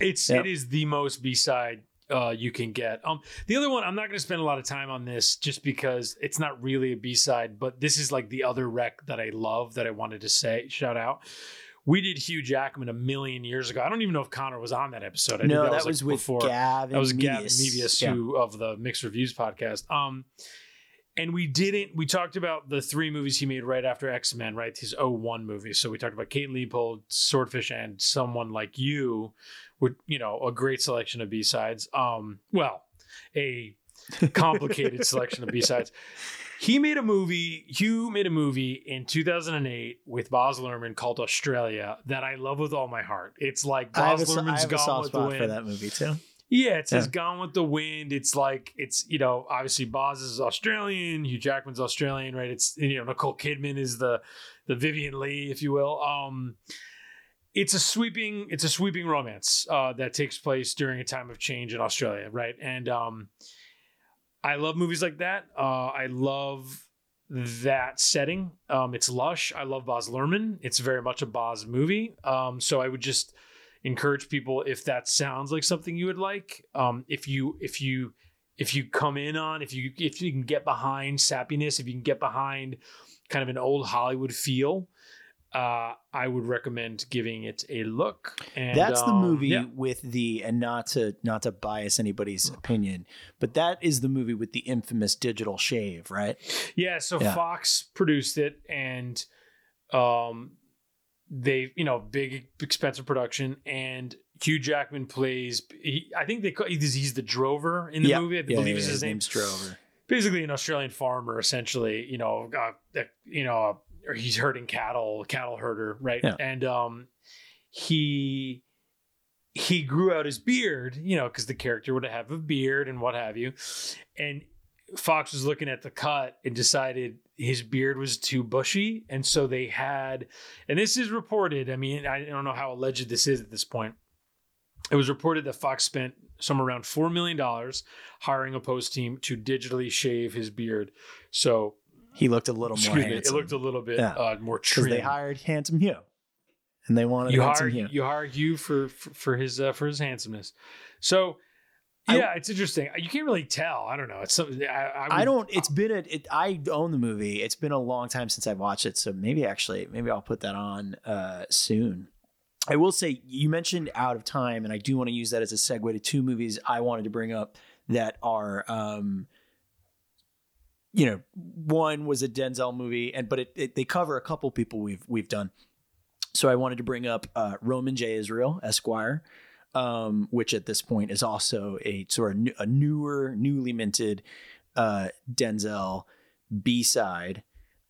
It's Yep. it is the most B side uh, you can get. Um, the other one, I'm not going to spend a lot of time on this just because it's not really a B side, but this is like the other rec that I love that I wanted to say shout out. We did Hugh Jackman a million years ago. I don't even know if Conor was on that episode. I no, think that, was, like with before. Gavin. That was Gavin. Mevius, Yeah. who of the Mixed Reviews podcast. Um, and we didn't. We talked about the three movies he made right after X Men, right? His 01 movies. So we talked about Kate Leopold, Swordfish, and Someone Like You, with you know a great selection of B sides. Um, well, a complicated [LAUGHS] selection of B sides. He made a movie. Hugh made a movie in 2008 with Baz Luhrmann called Australia that I love with all my heart. It's like I have, Baz a, I have a Gone soft with the spot for Wind. that movie too. Yeah, it says Yeah. Gone with the Wind. It's like it's you know obviously Baz is Australian, Hugh Jackman's Australian, right? It's you know Nicole Kidman is the the Vivien Leigh, if you will. Um, it's a sweeping it's a sweeping romance uh, that takes place during a time of change in Australia, right? And um, I love movies like that. Uh, I love that setting. Um, it's lush. I love Baz Luhrmann. It's very much a Baz movie. Um, so I would just encourage people if that sounds like something you would like. Um, if you if you if you come in on if you if you can get behind sappiness, if you can get behind kind of an old Hollywood feel, uh, I would recommend giving it a look. And That's the um, movie yeah. with the and not to not to bias anybody's opinion, but that is the movie with the infamous digital shave, right? Yeah, so Yeah. Fox produced it and um they, you know, big expensive production and Hugh Jackman plays he, I think they call he's, he's the drover in the Yeah. movie. I believe is his his name. name's Drover. Basically an Australian farmer essentially, you know, uh, you know, or he's herding cattle, cattle herder, right? Yeah. And um he he grew out his beard, you know, because the character would have a beard and what have you. And Fox was looking at the cut and decided his beard was too bushy. And so they had, and this is reported. I mean, I don't know how alleged this is at this point. It was reported that Fox spent somewhere around $4 million hiring a post team to digitally shave his beard. So, He looked a little more excuse me, it handsome looked a little bit Yeah. uh, more because trim. they hired handsome Hugh, and they wanted you handsome hire Hugh. you hire Hugh for for, for his uh, for his handsomeness. So I- yeah, it's interesting. You can't really tell. I don't know. It's something I, I, I don't. It's been a. It, I own the movie. It's been a long time since I've watched it, so maybe actually, maybe I'll put that on uh, soon. I will say you mentioned Out of Time, and I do want to use that as a segue to two movies I wanted to bring up that are, um, you know, one was a Denzel movie, and but it, it they cover a couple people we've we've done. So I wanted to bring up uh, Roman J. Israel Esquire, um, which at this point is also a sort of a newer, newly minted uh, Denzel B side.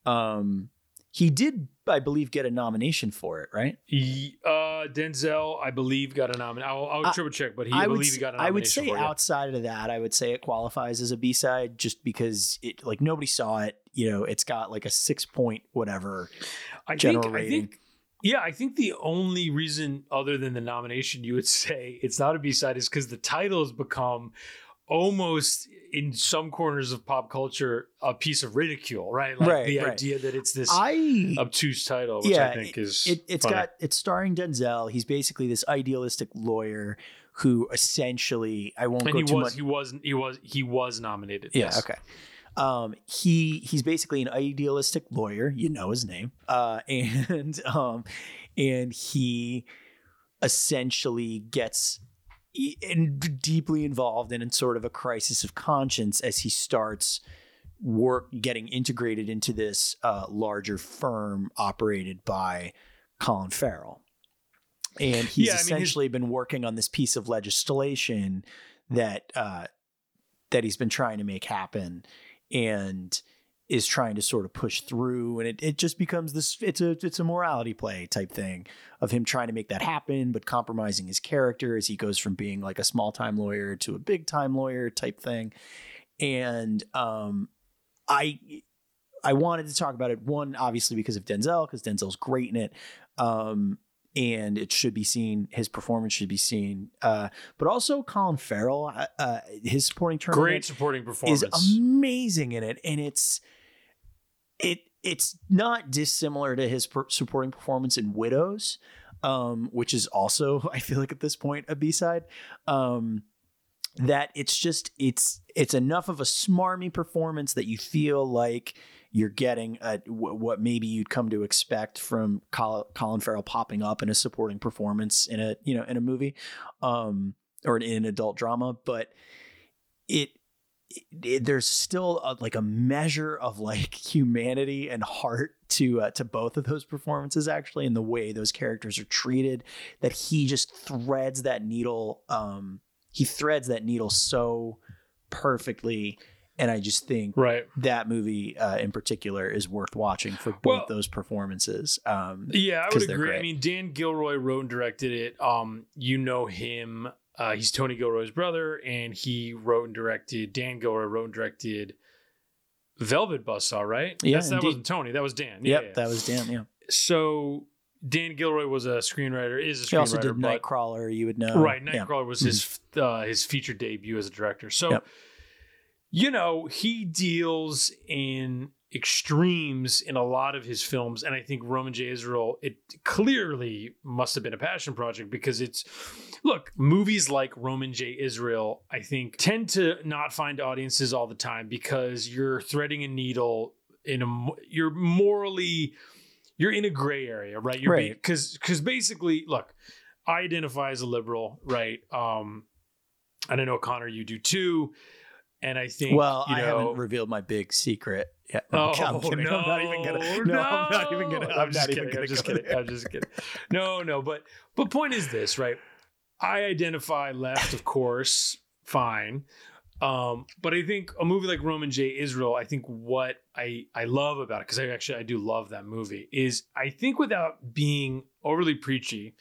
Um, he did, I believe, get a nomination for it, right? He- uh, Denzel, I believe, got a nomination. I'll, I'll I- triple check, but he, I I would, believe he got a I nomination. I would say outside of that, I would say it qualifies as a B side just because it like nobody saw it. You know, it's got like a six point whatever. I general think, I rating. think, yeah, I think the only reason other than the nomination you would [LAUGHS] say it's not a B side is because the title has become almost in some corners of pop culture a piece of ridicule, right? Like Right, the right. idea that it's this I obtuse title, which yeah, I think is it, it's funny. got it's starring Denzel. He's basically this idealistic lawyer who essentially I won't and go he too was much. he was he was he was nominated. Yeah. yes. Okay. Um, he he's basically an idealistic lawyer. You know his name. Uh, [LAUGHS] and um, and he essentially gets in, deeply involved in, in sort of a crisis of conscience as he starts work getting integrated into this uh, larger firm operated by Colin Farrell. And he's Yeah, I mean, essentially been working on this piece of legislation that uh, that he's been trying to make happen and is trying to sort of push through and it, it just becomes this it's a it's a morality play type thing of him trying to make that happen but compromising his character as he goes from being like a small time lawyer to a big time lawyer type thing and um i i wanted to talk about it one obviously because of denzel because denzel's great in it um and it should be seen his performance should be seen uh but also colin farrell uh, uh his supporting tournament Great supporting performance. is amazing in it, and it's it it's not dissimilar to his per- supporting performance in Widows, um, which is also [LAUGHS] I feel like at this point a B side. Um, that it's just it's it's enough of a smarmy performance that you feel like you're getting a, w- what maybe you'd come to expect from Col- Colin Farrell popping up in a supporting performance in a you know in a movie um, or in an adult drama, but it, it there's still a, like a measure of like [LAUGHS] humanity and heart to uh, to both of those performances actually in the way those characters are treated that he just threads that needle um, he threads that needle so perfectly and I just think right that movie uh, in particular is worth watching for both Well- those performances. Um, Yeah, I would agree. I mean, Dan Gilroy wrote and directed it. Um, you know him. Uh, he's Tony Gilroy's brother, and he wrote and directed. Dan Gilroy wrote and directed Velvet Buzzsaw, right? Yeah, That's, that indeed. wasn't Tony. That was Dan. Yeah, yep, yeah. that was Dan. Yeah, so Dan Gilroy was a screenwriter. Is a screenwriter. he also did but- Nightcrawler. You would know, Right, Yeah. Nightcrawler was his uh, his feature debut as a director. So, Yep. you know, he deals in extremes in a lot of his films, and I think Roman J. Israel it clearly must have been a passion project because it's look movies like Roman J. Israel I think tend to not find audiences all the time because you're threading a needle in a you're morally you're in a gray area, right? You're Right. because because basically, look, I identify as a liberal, right? Um, and I know Conor, you do too. And I think, Well, you know, I haven't revealed my big secret yet. Oh, [LAUGHS] I'm kidding. no, I'm not even gonna. No, I'm not even gonna. I'm, I'm just not kidding. I'm just kidding. I'm just kidding. No, no, but but point is this, right? I identify left, of course, fine. Um, but I think a movie like Roman J. Israel, I think what I I love about it, because I actually I do love that movie, is I think without being overly preachy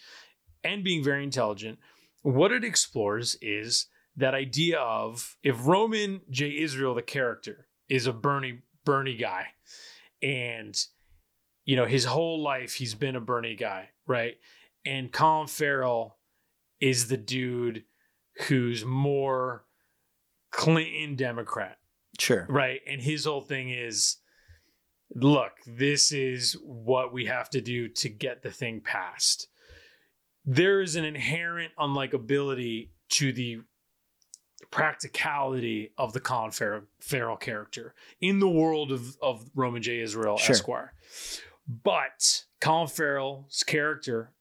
and being very intelligent, what it explores is that idea of if Roman J. Israel, the character, is a Bernie Bernie guy, and you know his whole life he's been a Bernie guy, right? And Colin Farrell is the dude who's more Clinton Democrat, Sure. right? And his whole thing is look, this is what we have to do to get the thing passed. There is an inherent unlikability to the practicality of the Colin Farrell, Farrell character in the world of, of Roman J. Israel Sure. Esquire. But Colin Farrell's character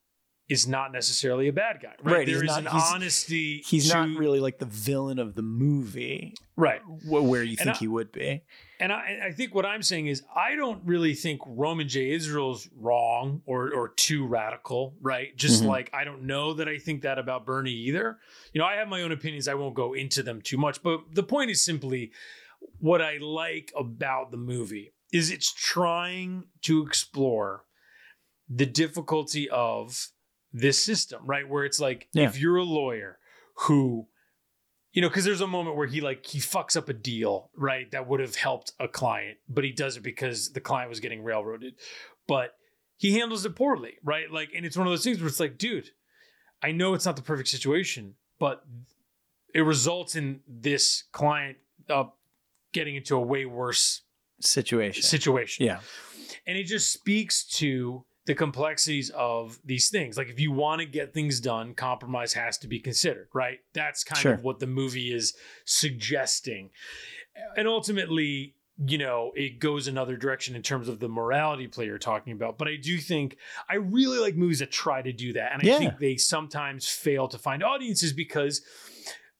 is not necessarily a bad guy, right? Right, There is not- an he's- honesty. He's not really like the villain of the movie, right. where you think I- he would be. And I, I think what I'm saying is I don't really think Roman J. Israel's wrong or or too radical, right? Just Mhm. like I don't know that I think that about Bernie either. You know, I have my own opinions. I won't go into them too much, but the point is simply what I like about the movie is it's trying to explore the difficulty of this system, right? Where it's like Yeah. if you're a lawyer who you know, because there's a moment where he like he fucks up a deal, right? That would have helped a client, but he does it because the client was getting railroaded. But he handles it poorly, right? Like, and it's one of those things where it's like, dude, I know it's not the perfect situation, but it results in this client uh, getting into a way worse Situation. situation yeah. and it just speaks to the complexities of these things like if you want to get things done compromise has to be considered right that's kind Sure. of what the movie is suggesting and ultimately you know it goes another direction in terms of the morality play you're talking about but i do think i really like movies that try to do that and i Yeah. think they sometimes fail to find audiences because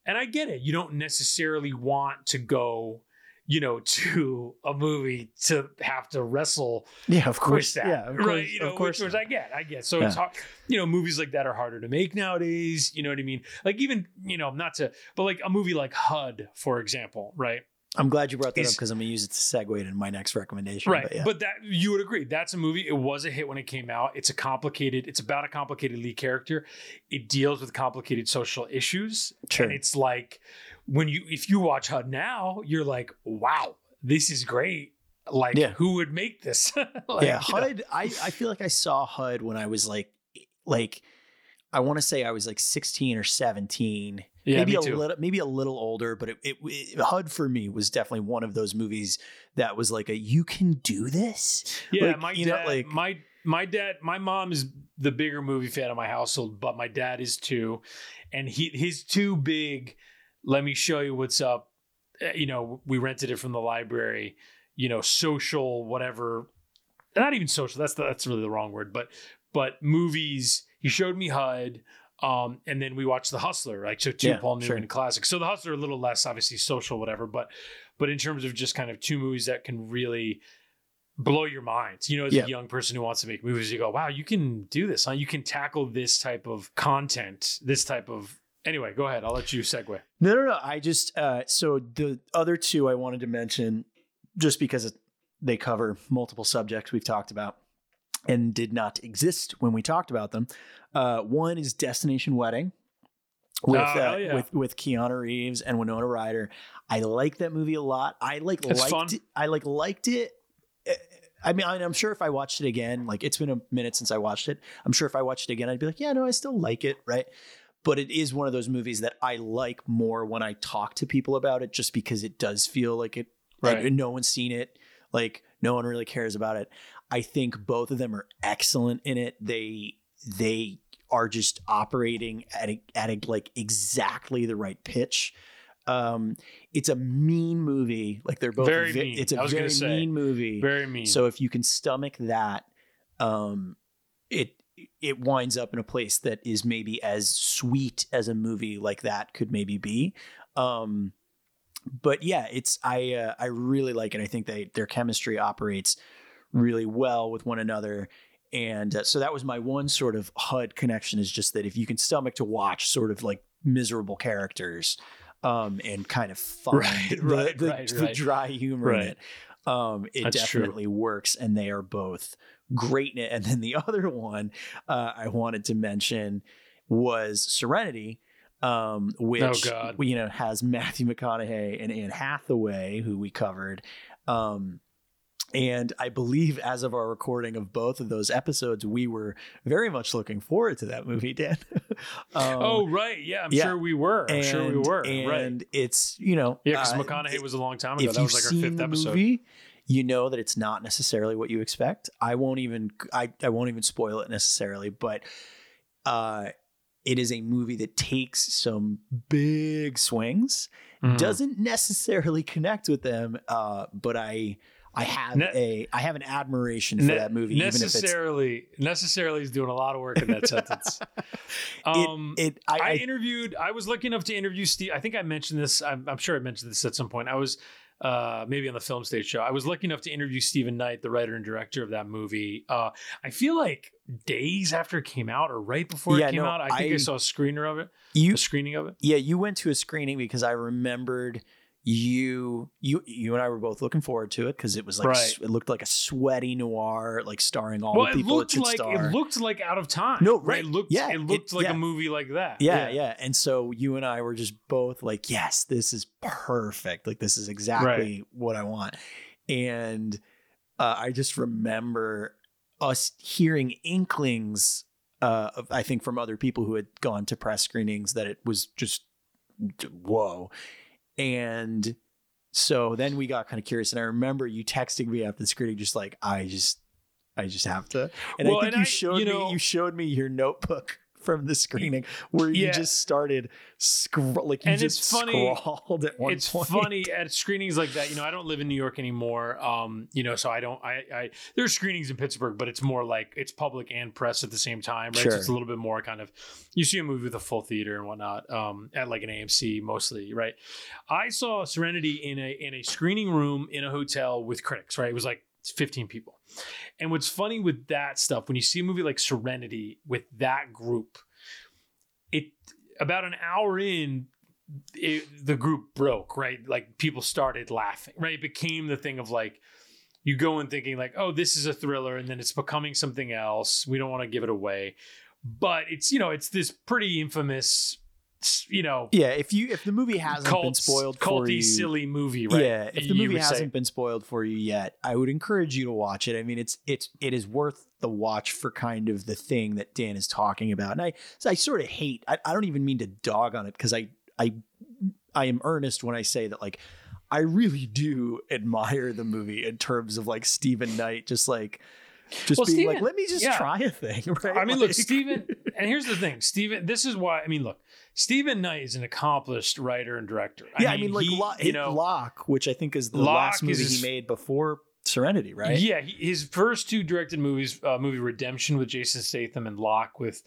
and i get it you don't necessarily want to go you know [LAUGHS] to a movie to have to wrestle Yeah, of course. that, Yeah, of course. right? You know, of course. which, which I get, I get. So it's hard. You know, movies like that are harder to make nowadays. You know what I mean? Like even you know, not to, but like a movie like HUD, for example, right? I'm glad you brought that up because I'm gonna use it to segue into my next recommendation. Right. But yeah. But that you would agree that's a movie. It was a hit when it came out. It's a complicated. It's about a complicated lead character. It deals with complicated social issues. Sure. And it's like when you if you watch HUD now, you're like, wow, this is great. Like Yeah. who would make this? [LAUGHS] Like, yeah, you know. HUD. I, I feel like I saw HUD when I was like, like, I want to say I was like 16 or 17. Yeah, maybe a little, maybe a little older, but it, it, it HUD for me was definitely one of those movies that was like a you can do this. Yeah, Like, my you know, dad, like- my my dad, my mom is the bigger movie fan of my household, but my dad is too, and he his two big let me show you what's up. Uh, You know, we rented it from the library. You know, social whatever. Not even social. That's the, that's really the wrong word. But but movies. He showed me HUD. Um, and then we watched The Hustler, like so two Yeah, Paul Newman sure. classics. So The Hustler a little less obviously social, whatever, but but in terms of just kind of two movies that can really blow your mind. You know, as Yeah. a young person who wants to make movies, you go, wow, you can do this, huh? You can tackle this type of content, this type of. Anyway, go ahead. I'll let you segue. No, no, no. I just uh, so the other two I wanted to mention, just because they cover multiple subjects we've talked about and did not exist when we talked about them. Uh, one is Destination Wedding with Oh, uh, yeah. with with Keanu Reeves and Winona Ryder. I like that movie a lot. I like It's liked fun. it. I like liked it. Uh, I mean, I'm sure if I watched it again, like it's been a minute since I watched it. I'm sure if I watched it again, I'd be like, yeah, no, I still like it, right? But it is one of those movies that I like more when I talk to people about it, just because it does feel like it. Right. and no one's seen it. Like no one really cares about it. I think both of them are excellent in it. They they are just operating at a, at a, like exactly the right pitch. Um, it's a mean movie. Like they're both Very ve- mean. It's a I was gonna very say. mean movie. Very mean. So if you can stomach that, um, it it winds up in a place that is maybe as sweet as a movie like that could maybe be. Um, but yeah, it's I uh, I really like it. I think they their chemistry operates really well with one another. And uh, so that was my one sort of HUD connection is just that if you can stomach to watch sort of like miserable characters um, and kind of find Right, the, [LAUGHS] right, the, right, the dry humor in it, um, it That's true. definitely works. And they are both great in [LAUGHS] it. And then the other one uh, I wanted to mention was Serenity. Um, which Oh, God. you know has Matthew McConaughey and Anne Hathaway, who we covered, um, and I believe as of our recording of both of those episodes, we were very much looking forward to that movie, Dan. [LAUGHS] um, oh, right. Yeah, I'm yeah. sure we were. I'm sure we and- were. right. And it's you know Yeah, because uh, McConaughey was a long time ago. That was like our fifth the episode. You know that it's not necessarily what you expect. I won't even I, I won't even spoil it necessarily, but uh it is a movie that takes some big swings, Mhm. doesn't necessarily connect with them, uh, but I I have Ne- a I have an admiration for Ne- that movie, even if it's necessarily, necessarily is doing a lot of work in that sentence. [LAUGHS] Um, it, it I, I, I interviewed. I was lucky enough to interview Steve. I think I mentioned this. I'm, I'm sure I mentioned this at some point. I was uh, maybe on the film stage show. I was lucky enough to interview Steven Knight, the writer and director of that movie. Uh, I feel like days after it came out, or right before Yeah, it came no, out. I think I, I- saw a screener of it. you A screening of it. Yeah, you went to a screening because I remembered you you you and I were both looking forward to it because it was like Right. it looked like a sweaty noir like starring all well, the it people looked it like star. it looked like out of time. No, right? right. It looked. Yeah, it looked it- like yeah. a movie like that. yeah, yeah, And so you and I were just both like, yes, this is perfect. Like this is exactly what I want. And uh, I just remember us hearing inklings uh, of, I think from other people who had gone to press screenings that it was just whoa. And so then we got kind of curious, and I remember you texting me after the screening, just like I just, I just have to. And Well, I think and you I- showed you me, you showed me your notebook from the screening where you just started scroll, like you And just it's funny- scrawled at one it's point. funny at screenings like that. You know, I don't live in New York anymore. Um, you know, so I don't. I, I there's screenings in Pittsburgh, but it's more like it's public and press at the same time, right? So it's a little bit more kind of. You see a movie with a full theater and whatnot. Um, at like an AMC mostly, right? I saw Serenity in a in a screening room in a hotel with critics. Right, it was like 15 people. And what's funny with that stuff when you see a movie like Serenity with that group, it about an hour in it, the group broke, right? Like people started laughing, right? It became the thing of like, you go in thinking like, oh, this is a thriller, and then it's becoming something else. We don't want to give it away, but it's you know, it's this pretty infamous, you know, yeah, if you if the movie hasn't been cult, spoiled for culty, you, silly movie, right? Yeah, if the movie hasn't been spoiled for you yet, I would encourage you to watch it. I mean, it's it's it is worth the watch for kind of the thing that Dan is talking about. And I I sort of hate. I, I don't even mean to dog on it because I I I am earnest when I say that like I really do admire the movie in terms of like Steven Knight just like just Well, being Steven- like let me just yeah. try a thing. [LAUGHS] Right? I mean, look, Like- Steven, and here's the thing, Steven. This is why I mean, look, Steven Knight is an accomplished writer and director. yeah, I mean, like he- Lo- you know, Locke, which I think is the Locke last movie is he made before Serenity, right? Yeah, he, his first two directed movies, uh, movie Redemption with Jason Statham and Locke with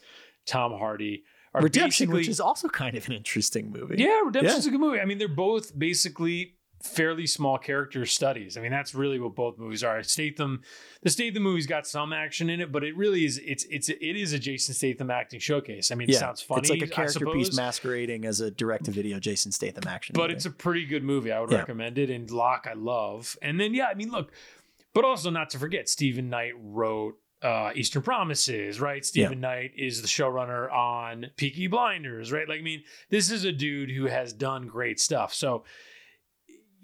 Tom Hardy, Redemption, which is also kind of an interesting movie. yeah, Redemption's a good movie. I mean, they're both basically fairly small character studies. I mean, that's really what both movies are. Statham, the Statham movie's got some action in it, but it really is it's it's it is a Jason Statham acting showcase. I mean, it sounds funny. It's like a character piece masquerading as a direct-to-video Jason Statham action. but movie. it's a pretty good movie. I would Yeah. recommend it. And Locke, I love. And then yeah, I mean, look, but also not to forget, Steven Knight wrote uh, Eastern Promises, right? Steven Knight is the showrunner on Peaky Blinders, right? Like, I mean, this is a dude who has done great stuff. So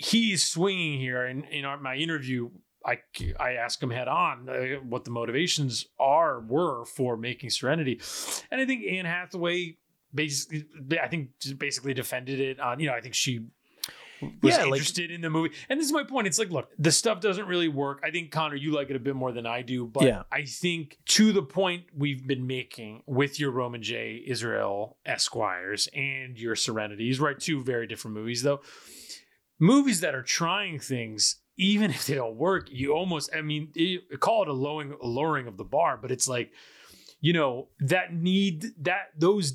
he's swinging here. And in our, my interview, I I asked him head on uh, what the motivations are were for making Serenity, and I think Anne Hathaway basically, I think just basically defended it on. You know, I think she was Yeah, like- interested in the movie. And this is my point. It's like, look, the stuff doesn't really work. I think Conor, you like it a bit more than I do, but Yeah. I think to the point we've been making with your Roman J. Israel Esquires and your Serenities, right? Two very different movies, though. Movies that are trying things, even if they don't work, you almost, I mean, you call it a lowering, a lowering of the bar, but it's like, you know, that need that those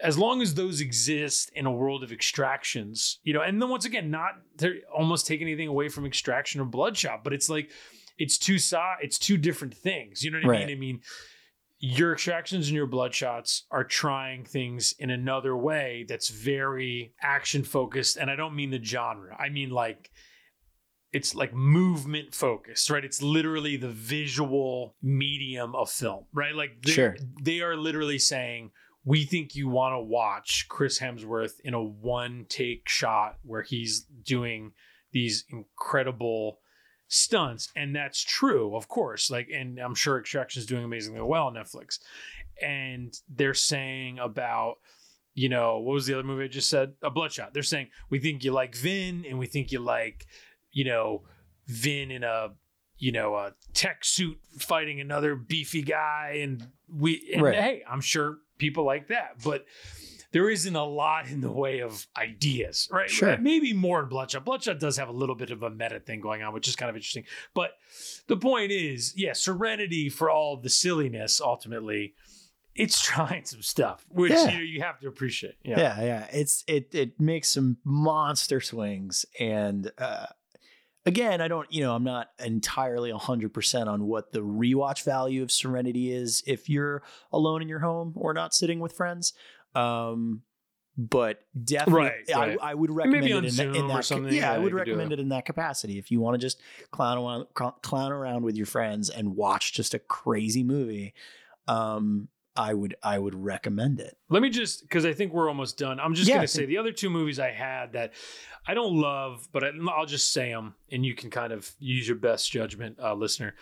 as long as those exist in a world of extractions, you know, and then once again, not they're almost take anything away from extraction or bloodshot, but it's like it's two it's two different things. You know what I Right. mean? I mean, your extractions and your bloodshots are trying things in another way that's very action focused, and I don't mean the genre. I mean like it's like movement focused, right? It's literally the visual medium of film, right? Like they- Sure. they are literally saying we think you want to watch Chris Hemsworth in a one take shot where he's doing these incredible stunts and that's true of course like and i'm sure extraction is doing amazingly well on netflix. And they're saying about you know what was the other movie i just said? A bloodshot. They're saying we think you like vin and we think you like you know vin in a you know a tech suit fighting another beefy guy and we and Right. hey i'm sure people like that but there isn't a lot in the way of ideas, right? Sure. Maybe more in Bloodshot. Bloodshot does have a little bit of a meta thing going on, which is kind of interesting. But the point is, yeah, Serenity for all the silliness, ultimately, it's [LAUGHS] trying some stuff, which Yeah. you, you have to appreciate. Yeah. yeah, yeah. It's it it makes some monster swings, and uh, again, I don't, you know, I'm not entirely hundred percent on what the rewatch value of Serenity is if you're alone in your home or not sitting with friends. Um, but definitely, Right, right. I, I would recommend Maybe it in, Zoom that, in or that. ca- something, Yeah, yeah, I would recommend it. it in that capacity if you want to just clown around, clown around with your friends and watch just a crazy movie. Um, I would, I would recommend it. Let me just because I think we're almost done. I'm just Yeah, gonna say the other two movies I had that I don't love, but I, I'll just say them, and you can kind of use your best judgment, uh, listener.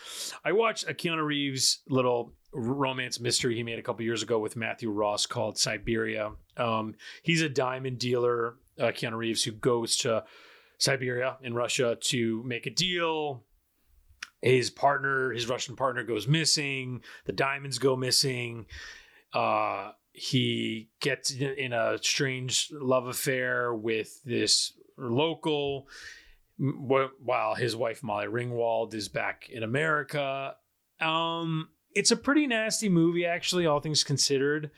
I watched a Keanu Reeves little r- romance mystery he made a couple years ago with Matthew Ross called Siberia. Um, he's a diamond dealer, uh, Keanu Reeves, who goes to Siberia in Russia to make a deal. His partner, his Russian partner, goes missing. The diamonds go missing. Uh, he gets in a strange love affair with this local, while his wife Molly Ringwald is back in America. Um, it's a pretty nasty movie, actually, all things considered.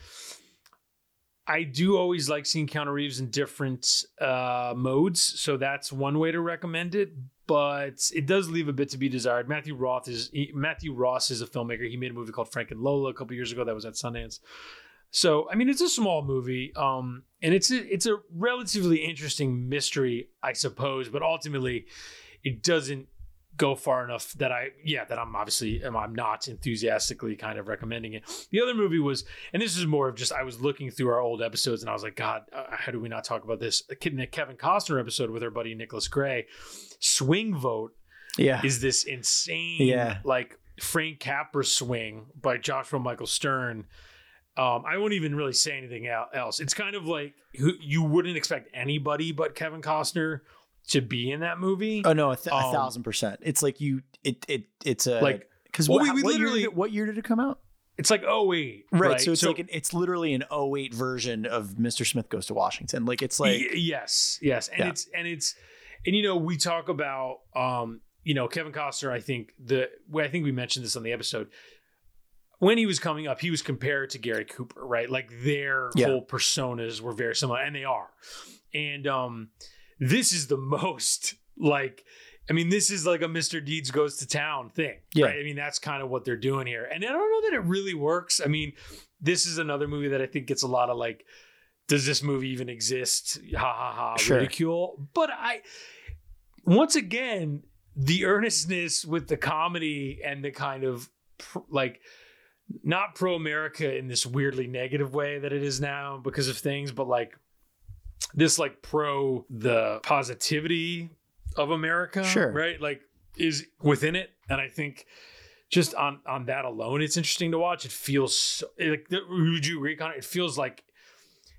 I do always like seeing Keanu Reeves in different uh, modes, so that's one way to recommend it. But it does leave a bit to be desired. Matthew Roth is he- Matthew Ross is a filmmaker. He made a movie called Frank and Lola a couple years ago that was at Sundance. So I mean, it's a small movie, um, and it's a, it's a relatively interesting mystery, I suppose. But ultimately, it doesn't go far enough that I yeah that I'm obviously I'm not enthusiastically kind of recommending it. The other movie was, and this is more of just I was looking through our old episodes and I was like, God, uh, how do we not talk about this? A Kevin Costner episode with our buddy Nicholas Gray, Swing Vote Yeah. is this insane Yeah. like Frank Capra swing by Joshua Michael Stern. Um, I won't even really say anything else. It's kind of like you wouldn't expect anybody but Kevin Costner to be in that movie. Oh no, a, th- a Um, thousand percent. It's like you. It it it's a Like, because well, what, we- we what year literally- did what year did it come out? it's like 08. Right. So it's like an, it's literally an 08 version of Mr. Smith Goes to Washington. Like it's like Y- yes, yes, and Yeah. it's and it's and you know we talk about um you know Kevin Costner. I think the I think we mentioned this on the episode when he was coming up. He was compared to Gary Cooper, right? Like their Yeah. whole personas were very similar, and they are. And um this is the most like. I mean, this is like a Mr. Deeds goes to town thing, Yeah. right? I mean, that's kind of what they're doing here. And I don't know that it really works. I mean, this is another movie that I think gets a lot of like, does this movie even exist? Ha ha ha, Sure. ridicule. But I, once again, the earnestness with the comedy and the kind of pr- like, not pro America in this weirdly negative way that it is now because of things, but like this like pro the positivity of America, Sure. right? Like is within it, and I think just on on that alone, it's interesting to watch. It feels so, like would you agree, Conor? It feels like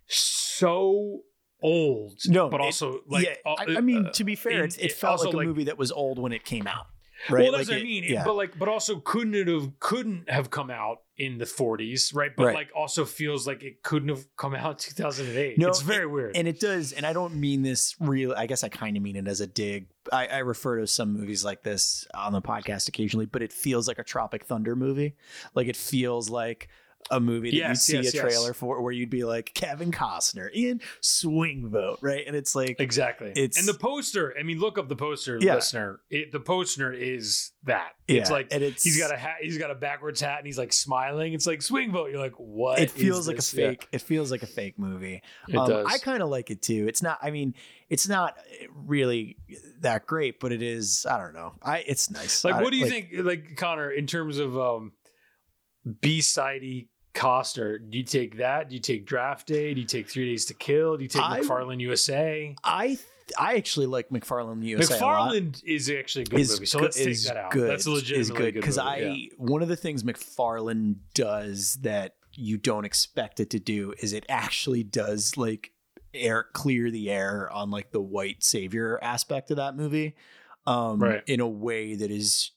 so old, No, but it- also like yeah, uh, I, I mean, uh, to be fair, it, it it felt like a like- movie that was old when it came out. Right. Well, that's Like what I mean. Yeah. But like, but also couldn't it have couldn't have come out in the 40s, right? But Right. like, also feels like it couldn't have come out in 2008. No, it's very weird. and it does, and I don't mean this real. I guess I kind of mean it as a dig. I, I refer to some movies like this on the podcast occasionally, but it feels like a Tropic Thunder movie. Like it feels like a movie that Yes, you'd see yes, a yes. trailer for, where you'd be like Kevin Costner in Swing Vote, right? And it's like exactly. it's- and the poster. I mean, look up the poster, Yeah. listener. It, the poster is that. It's like and it's- he's got a hat. He's got a backwards hat, and he's like smiling. It's like swing vote. You're like, what? It feels like a this? Yeah, fake. It feels like a fake movie. it Um, does. I kind of like it too. It's not. I mean, it's not really that great, but it is. I don't know. I. It's nice. like, what do you like, think, like Conor, in terms of um, B sidey Costner? Do you take that? Do you take Draft Day? Do you take Three Days to Kill? Do you take I- McFarland USA? I. th- I actually like McFarland USA. McFarland is actually a good is movie, so let's take that out. Good, That's a legitimately is good because I movie, one of the things McFarland does that you don't expect it to do is it actually does like air clear the air on like the white savior aspect of that movie, um, Right. in a way that is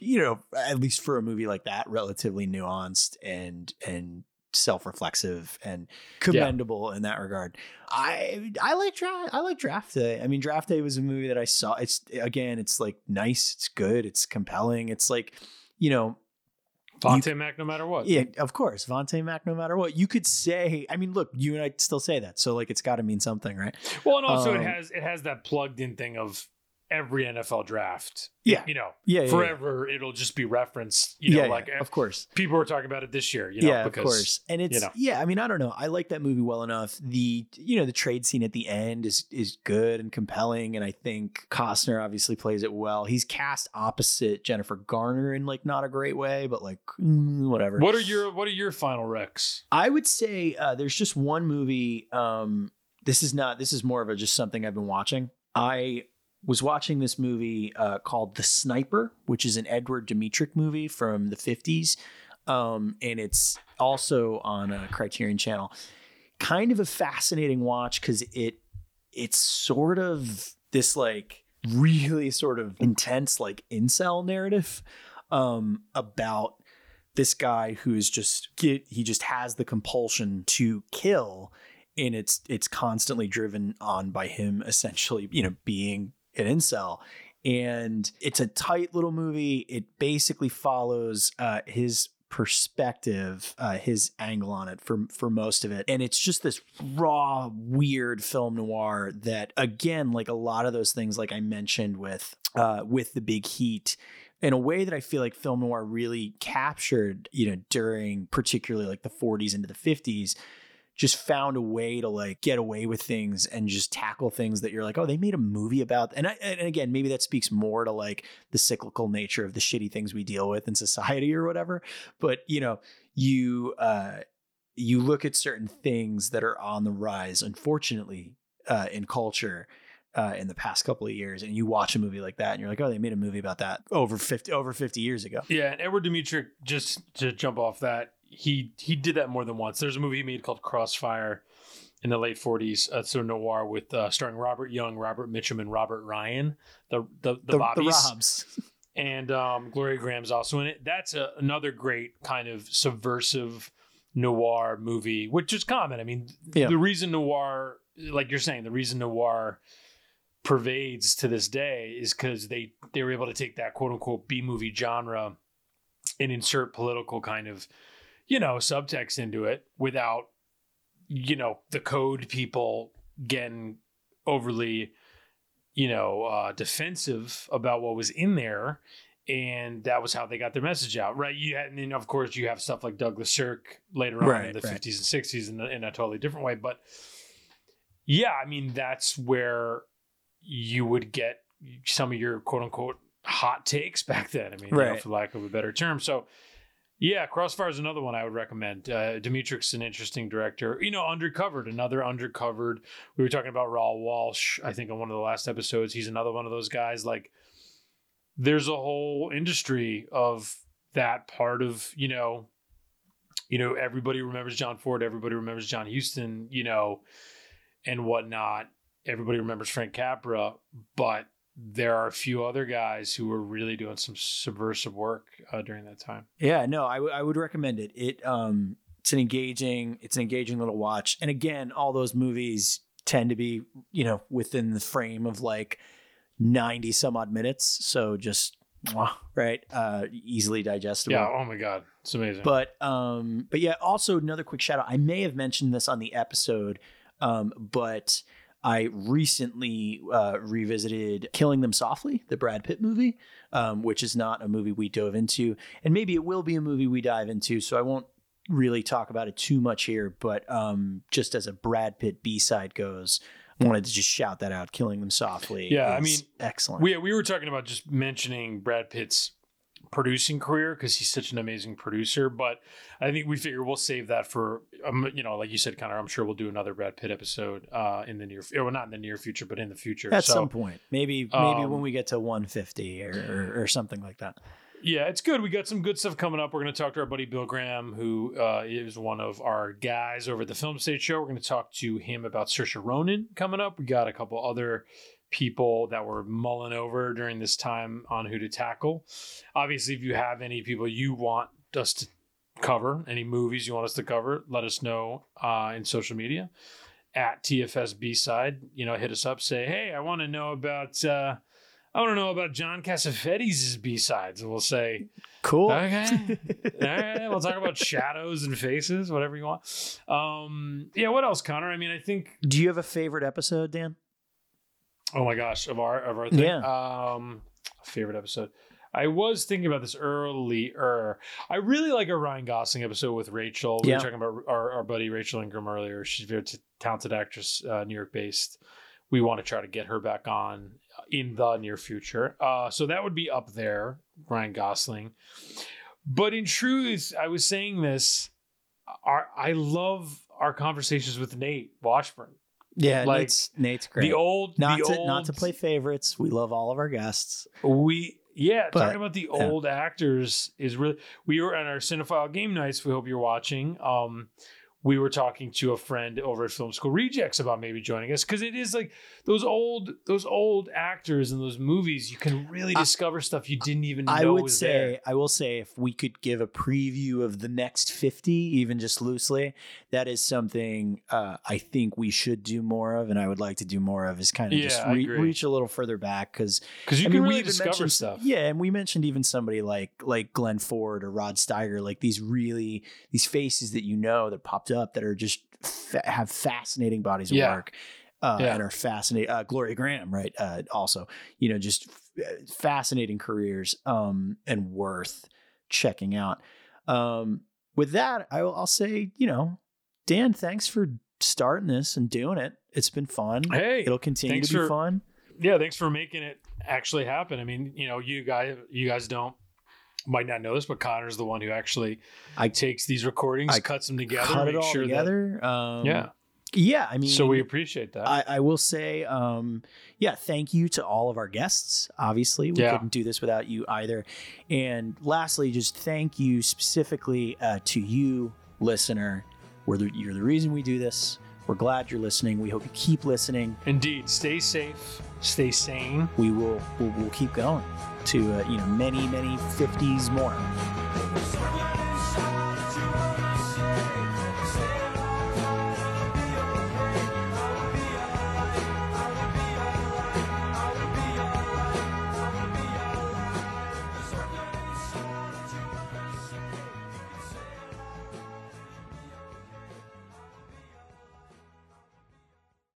you know at least for a movie like that relatively nuanced and and self-reflexive and commendable in that regard. I I like draft I like Draft Day. I mean Draft Day was a movie that I saw. It's again, it's like nice, it's good, it's compelling. It's like, you know, Vontae Mack, no matter what. yeah, of course, Vontae Mack no matter what. You could say, I mean, look, you and I still say that. So like it's got to mean something, right? Well, and also Um, it has it has that plugged in thing of every NFL draft. Yeah. you know, Yeah, yeah, forever it'll just be referenced. You yeah, know, yeah, like of course. people were talking about it this year. You know, yeah, because of course. And it's know. yeah, I mean, I don't know. I like that movie well enough. The you know, the trade scene at the end is is good and compelling and I think Costner obviously plays it well. He's cast opposite Jennifer Garner in like not a great way, but like mm, whatever. What are your what are your final recs? I would say uh, there's just one movie. Um, this is not. This is more of a just something I've been watching. I was watching this movie uh, called The Sniper, which is an Edward Dmytryk movie from the 50s, um, and it's also on a Criterion Channel. Kind of a fascinating watch because it it's sort of this like really sort of intense like incel narrative um, about this guy who is just he just has the compulsion to kill and it's it's constantly driven on by him essentially you know being an incel and it's a tight little movie. It basically follows uh his perspective uh his angle on it for for most of it. And it's just this raw weird film noir that again like a lot of those things like i mentioned with uh with the big heat in a way that I feel like film noir really captured, you know, during particularly like the 40s into the 50s, just found a way to like get away with things and just tackle things that you're like, oh, they made a movie about. And I, and again, maybe that speaks more to like the cyclical nature of the shitty things we deal with in society or whatever. But you know, you uh, you look at certain things that are on the rise, unfortunately, uh, in culture uh, in the past couple of years, and you watch a movie like that, and you're like, oh, they made a movie about that over fifty over fifty years ago. Yeah, and Edward Dmytryk, just to jump off that, he he did that more than once. There's a movie he made called Crossfire in the late 40s. Uh, it's a noir with uh, starring Robert Young, Robert Mitchum, and Robert Ryan. The the the, The, the Robs. [LAUGHS] and um, Gloria Grahame's also in it. That's a, another great kind of subversive noir movie, which is common. I mean, Yeah. the reason noir, like you're saying, the reason noir pervades to this day is because they they were able to take that quote unquote B movie genre and insert political kind of you know subtext into it without you know the code people getting overly you know uh defensive about what was in there. And that was how they got their message out right? You had and then of course you have stuff like douglas sirk later on Right, in the right. 50s and 60s in, a- in a totally different way. But yeah i mean that's where you would get some of your quote unquote hot takes [LAUGHS] back then. I mean you know, for lack of a better term. So yeah, Crossfire is another one I would recommend. Uh, Dmytryk's an interesting director. You know, Undercovered, another Undercovered. We were talking about Raoul Walsh, I think, on one of the last episodes. He's another one of those guys. Like, there's a whole industry of that part of, you know, you know, everybody remembers John Ford, everybody remembers John Huston, you know, and whatnot. Everybody remembers Frank Capra, but there are a few other guys who were really doing some subversive work uh, during that time. Yeah, no, I, w- I would recommend it. It um it's an engaging it's an engaging little watch. And again, all those movies tend to be, you know, within the frame of like 90 some odd minutes, so just right? Uh easily digestible. Yeah. Oh my God. It's amazing. But um, but yeah, also another quick shout out. I may have mentioned this on the episode, um, but I recently uh, revisited Killing Them Softly, the Brad Pitt movie, um, which is not a movie we dove into, and maybe it will be a movie we dive into. So I won't really talk about it too much here, but um, just as a Brad Pitt B side goes. I wanted to just shout that out. Killing them softly. Yeah, I mean, excellent. we we were talking about just mentioning Brad Pitt's producing career because he's such an amazing producer. But I think we figure we'll save that for um, you know, like you said, Conor. I'm sure we'll do another Brad Pitt episode uh, in the near, well, not in the near future, but in the future. At so, some point, maybe maybe um, when we get to 150 or, or, or something like that. Yeah, it's good. We got some good stuff coming up. We're going to talk to our buddy Bill Graham, who uh, is one of our guys over at the Film Stage Show. We're going to talk to him about Saoirse Ronan coming up. We got a couple other people that were mulling over during this time on who to tackle. Obviously, if you have any people you want us to cover, any movies you want us to cover, let us know uh, in social media at TFS B side. You know, hit us up, say, hey, I want to know about. Uh, I want to know about John Cassavetes' B sides, and we'll say, Cool. okay, [LAUGHS] all right, we'll talk about shadows and faces, whatever you want. Um, yeah, what else, Conor? I mean, I think, Do you have a favorite episode, Dan? Oh my gosh, of our of our thing, Yeah. um, favorite episode. I was thinking about this earlier. I really like a Ryan Gosling episode with Rachel. We Yeah. were talking about our, our buddy Rachel Ingram earlier. She's a very t- talented actress, uh, New York based. We want to try to get her back on in the near future. Uh, so that would be up there, Ryan Gosling. But in truth, I was saying this. Our, I love our conversations with Nate Washburn. Yeah, Like, Nate's, Nate's great. The old, not the to old, not to play favorites. We love all of our guests. We yeah, But, talking about the yeah. old actors is really. We were at our cinephile game nights. We hope you're watching. Um, we were talking to a friend over at Film School Rejects about maybe joining us because it is like those old those old actors in those movies. You can really I- discover stuff you didn't even know I would say there. I will say if we could give a preview of the next 50 even just loosely that is something uh, I think we should do more of and I would like to do more of is kind of just Yeah, I re- reach a little further back cuz Because you I can mean, really discover stuff. Yeah, and we mentioned even somebody like like Glenn Ford or Rod Steiger, like these really these faces that you know that popped up that are just fa- have fascinating bodies of Yeah. work. Uh, Yeah. and are fascinating. Uh, Gloria Grahame, right? Uh, also, you know, just f- fascinating careers um, and worth checking out. Um, with that, I will, I'll say, you know, Dan, thanks for starting this and doing it. It's been fun. Hey, It'll continue to be for- fun. yeah, thanks for making it actually happen. I mean, you know, you guys, you guys don't might not know this, but Conor's the one who actually I takes these recordings, I cuts them together, cut it all sure together. That, um, yeah. yeah. I mean, So we appreciate that. I, I will say, um, yeah, thank you to all of our guests. Obviously, we Yeah. couldn't do this without you either. And lastly, just thank you specifically uh, to you, listener. We're the, you're the reason we do this. We're glad you're listening. We hope you keep listening. Indeed. Stay safe. Stay sane. We will we'll, we'll keep going to uh, you know many many 50s more.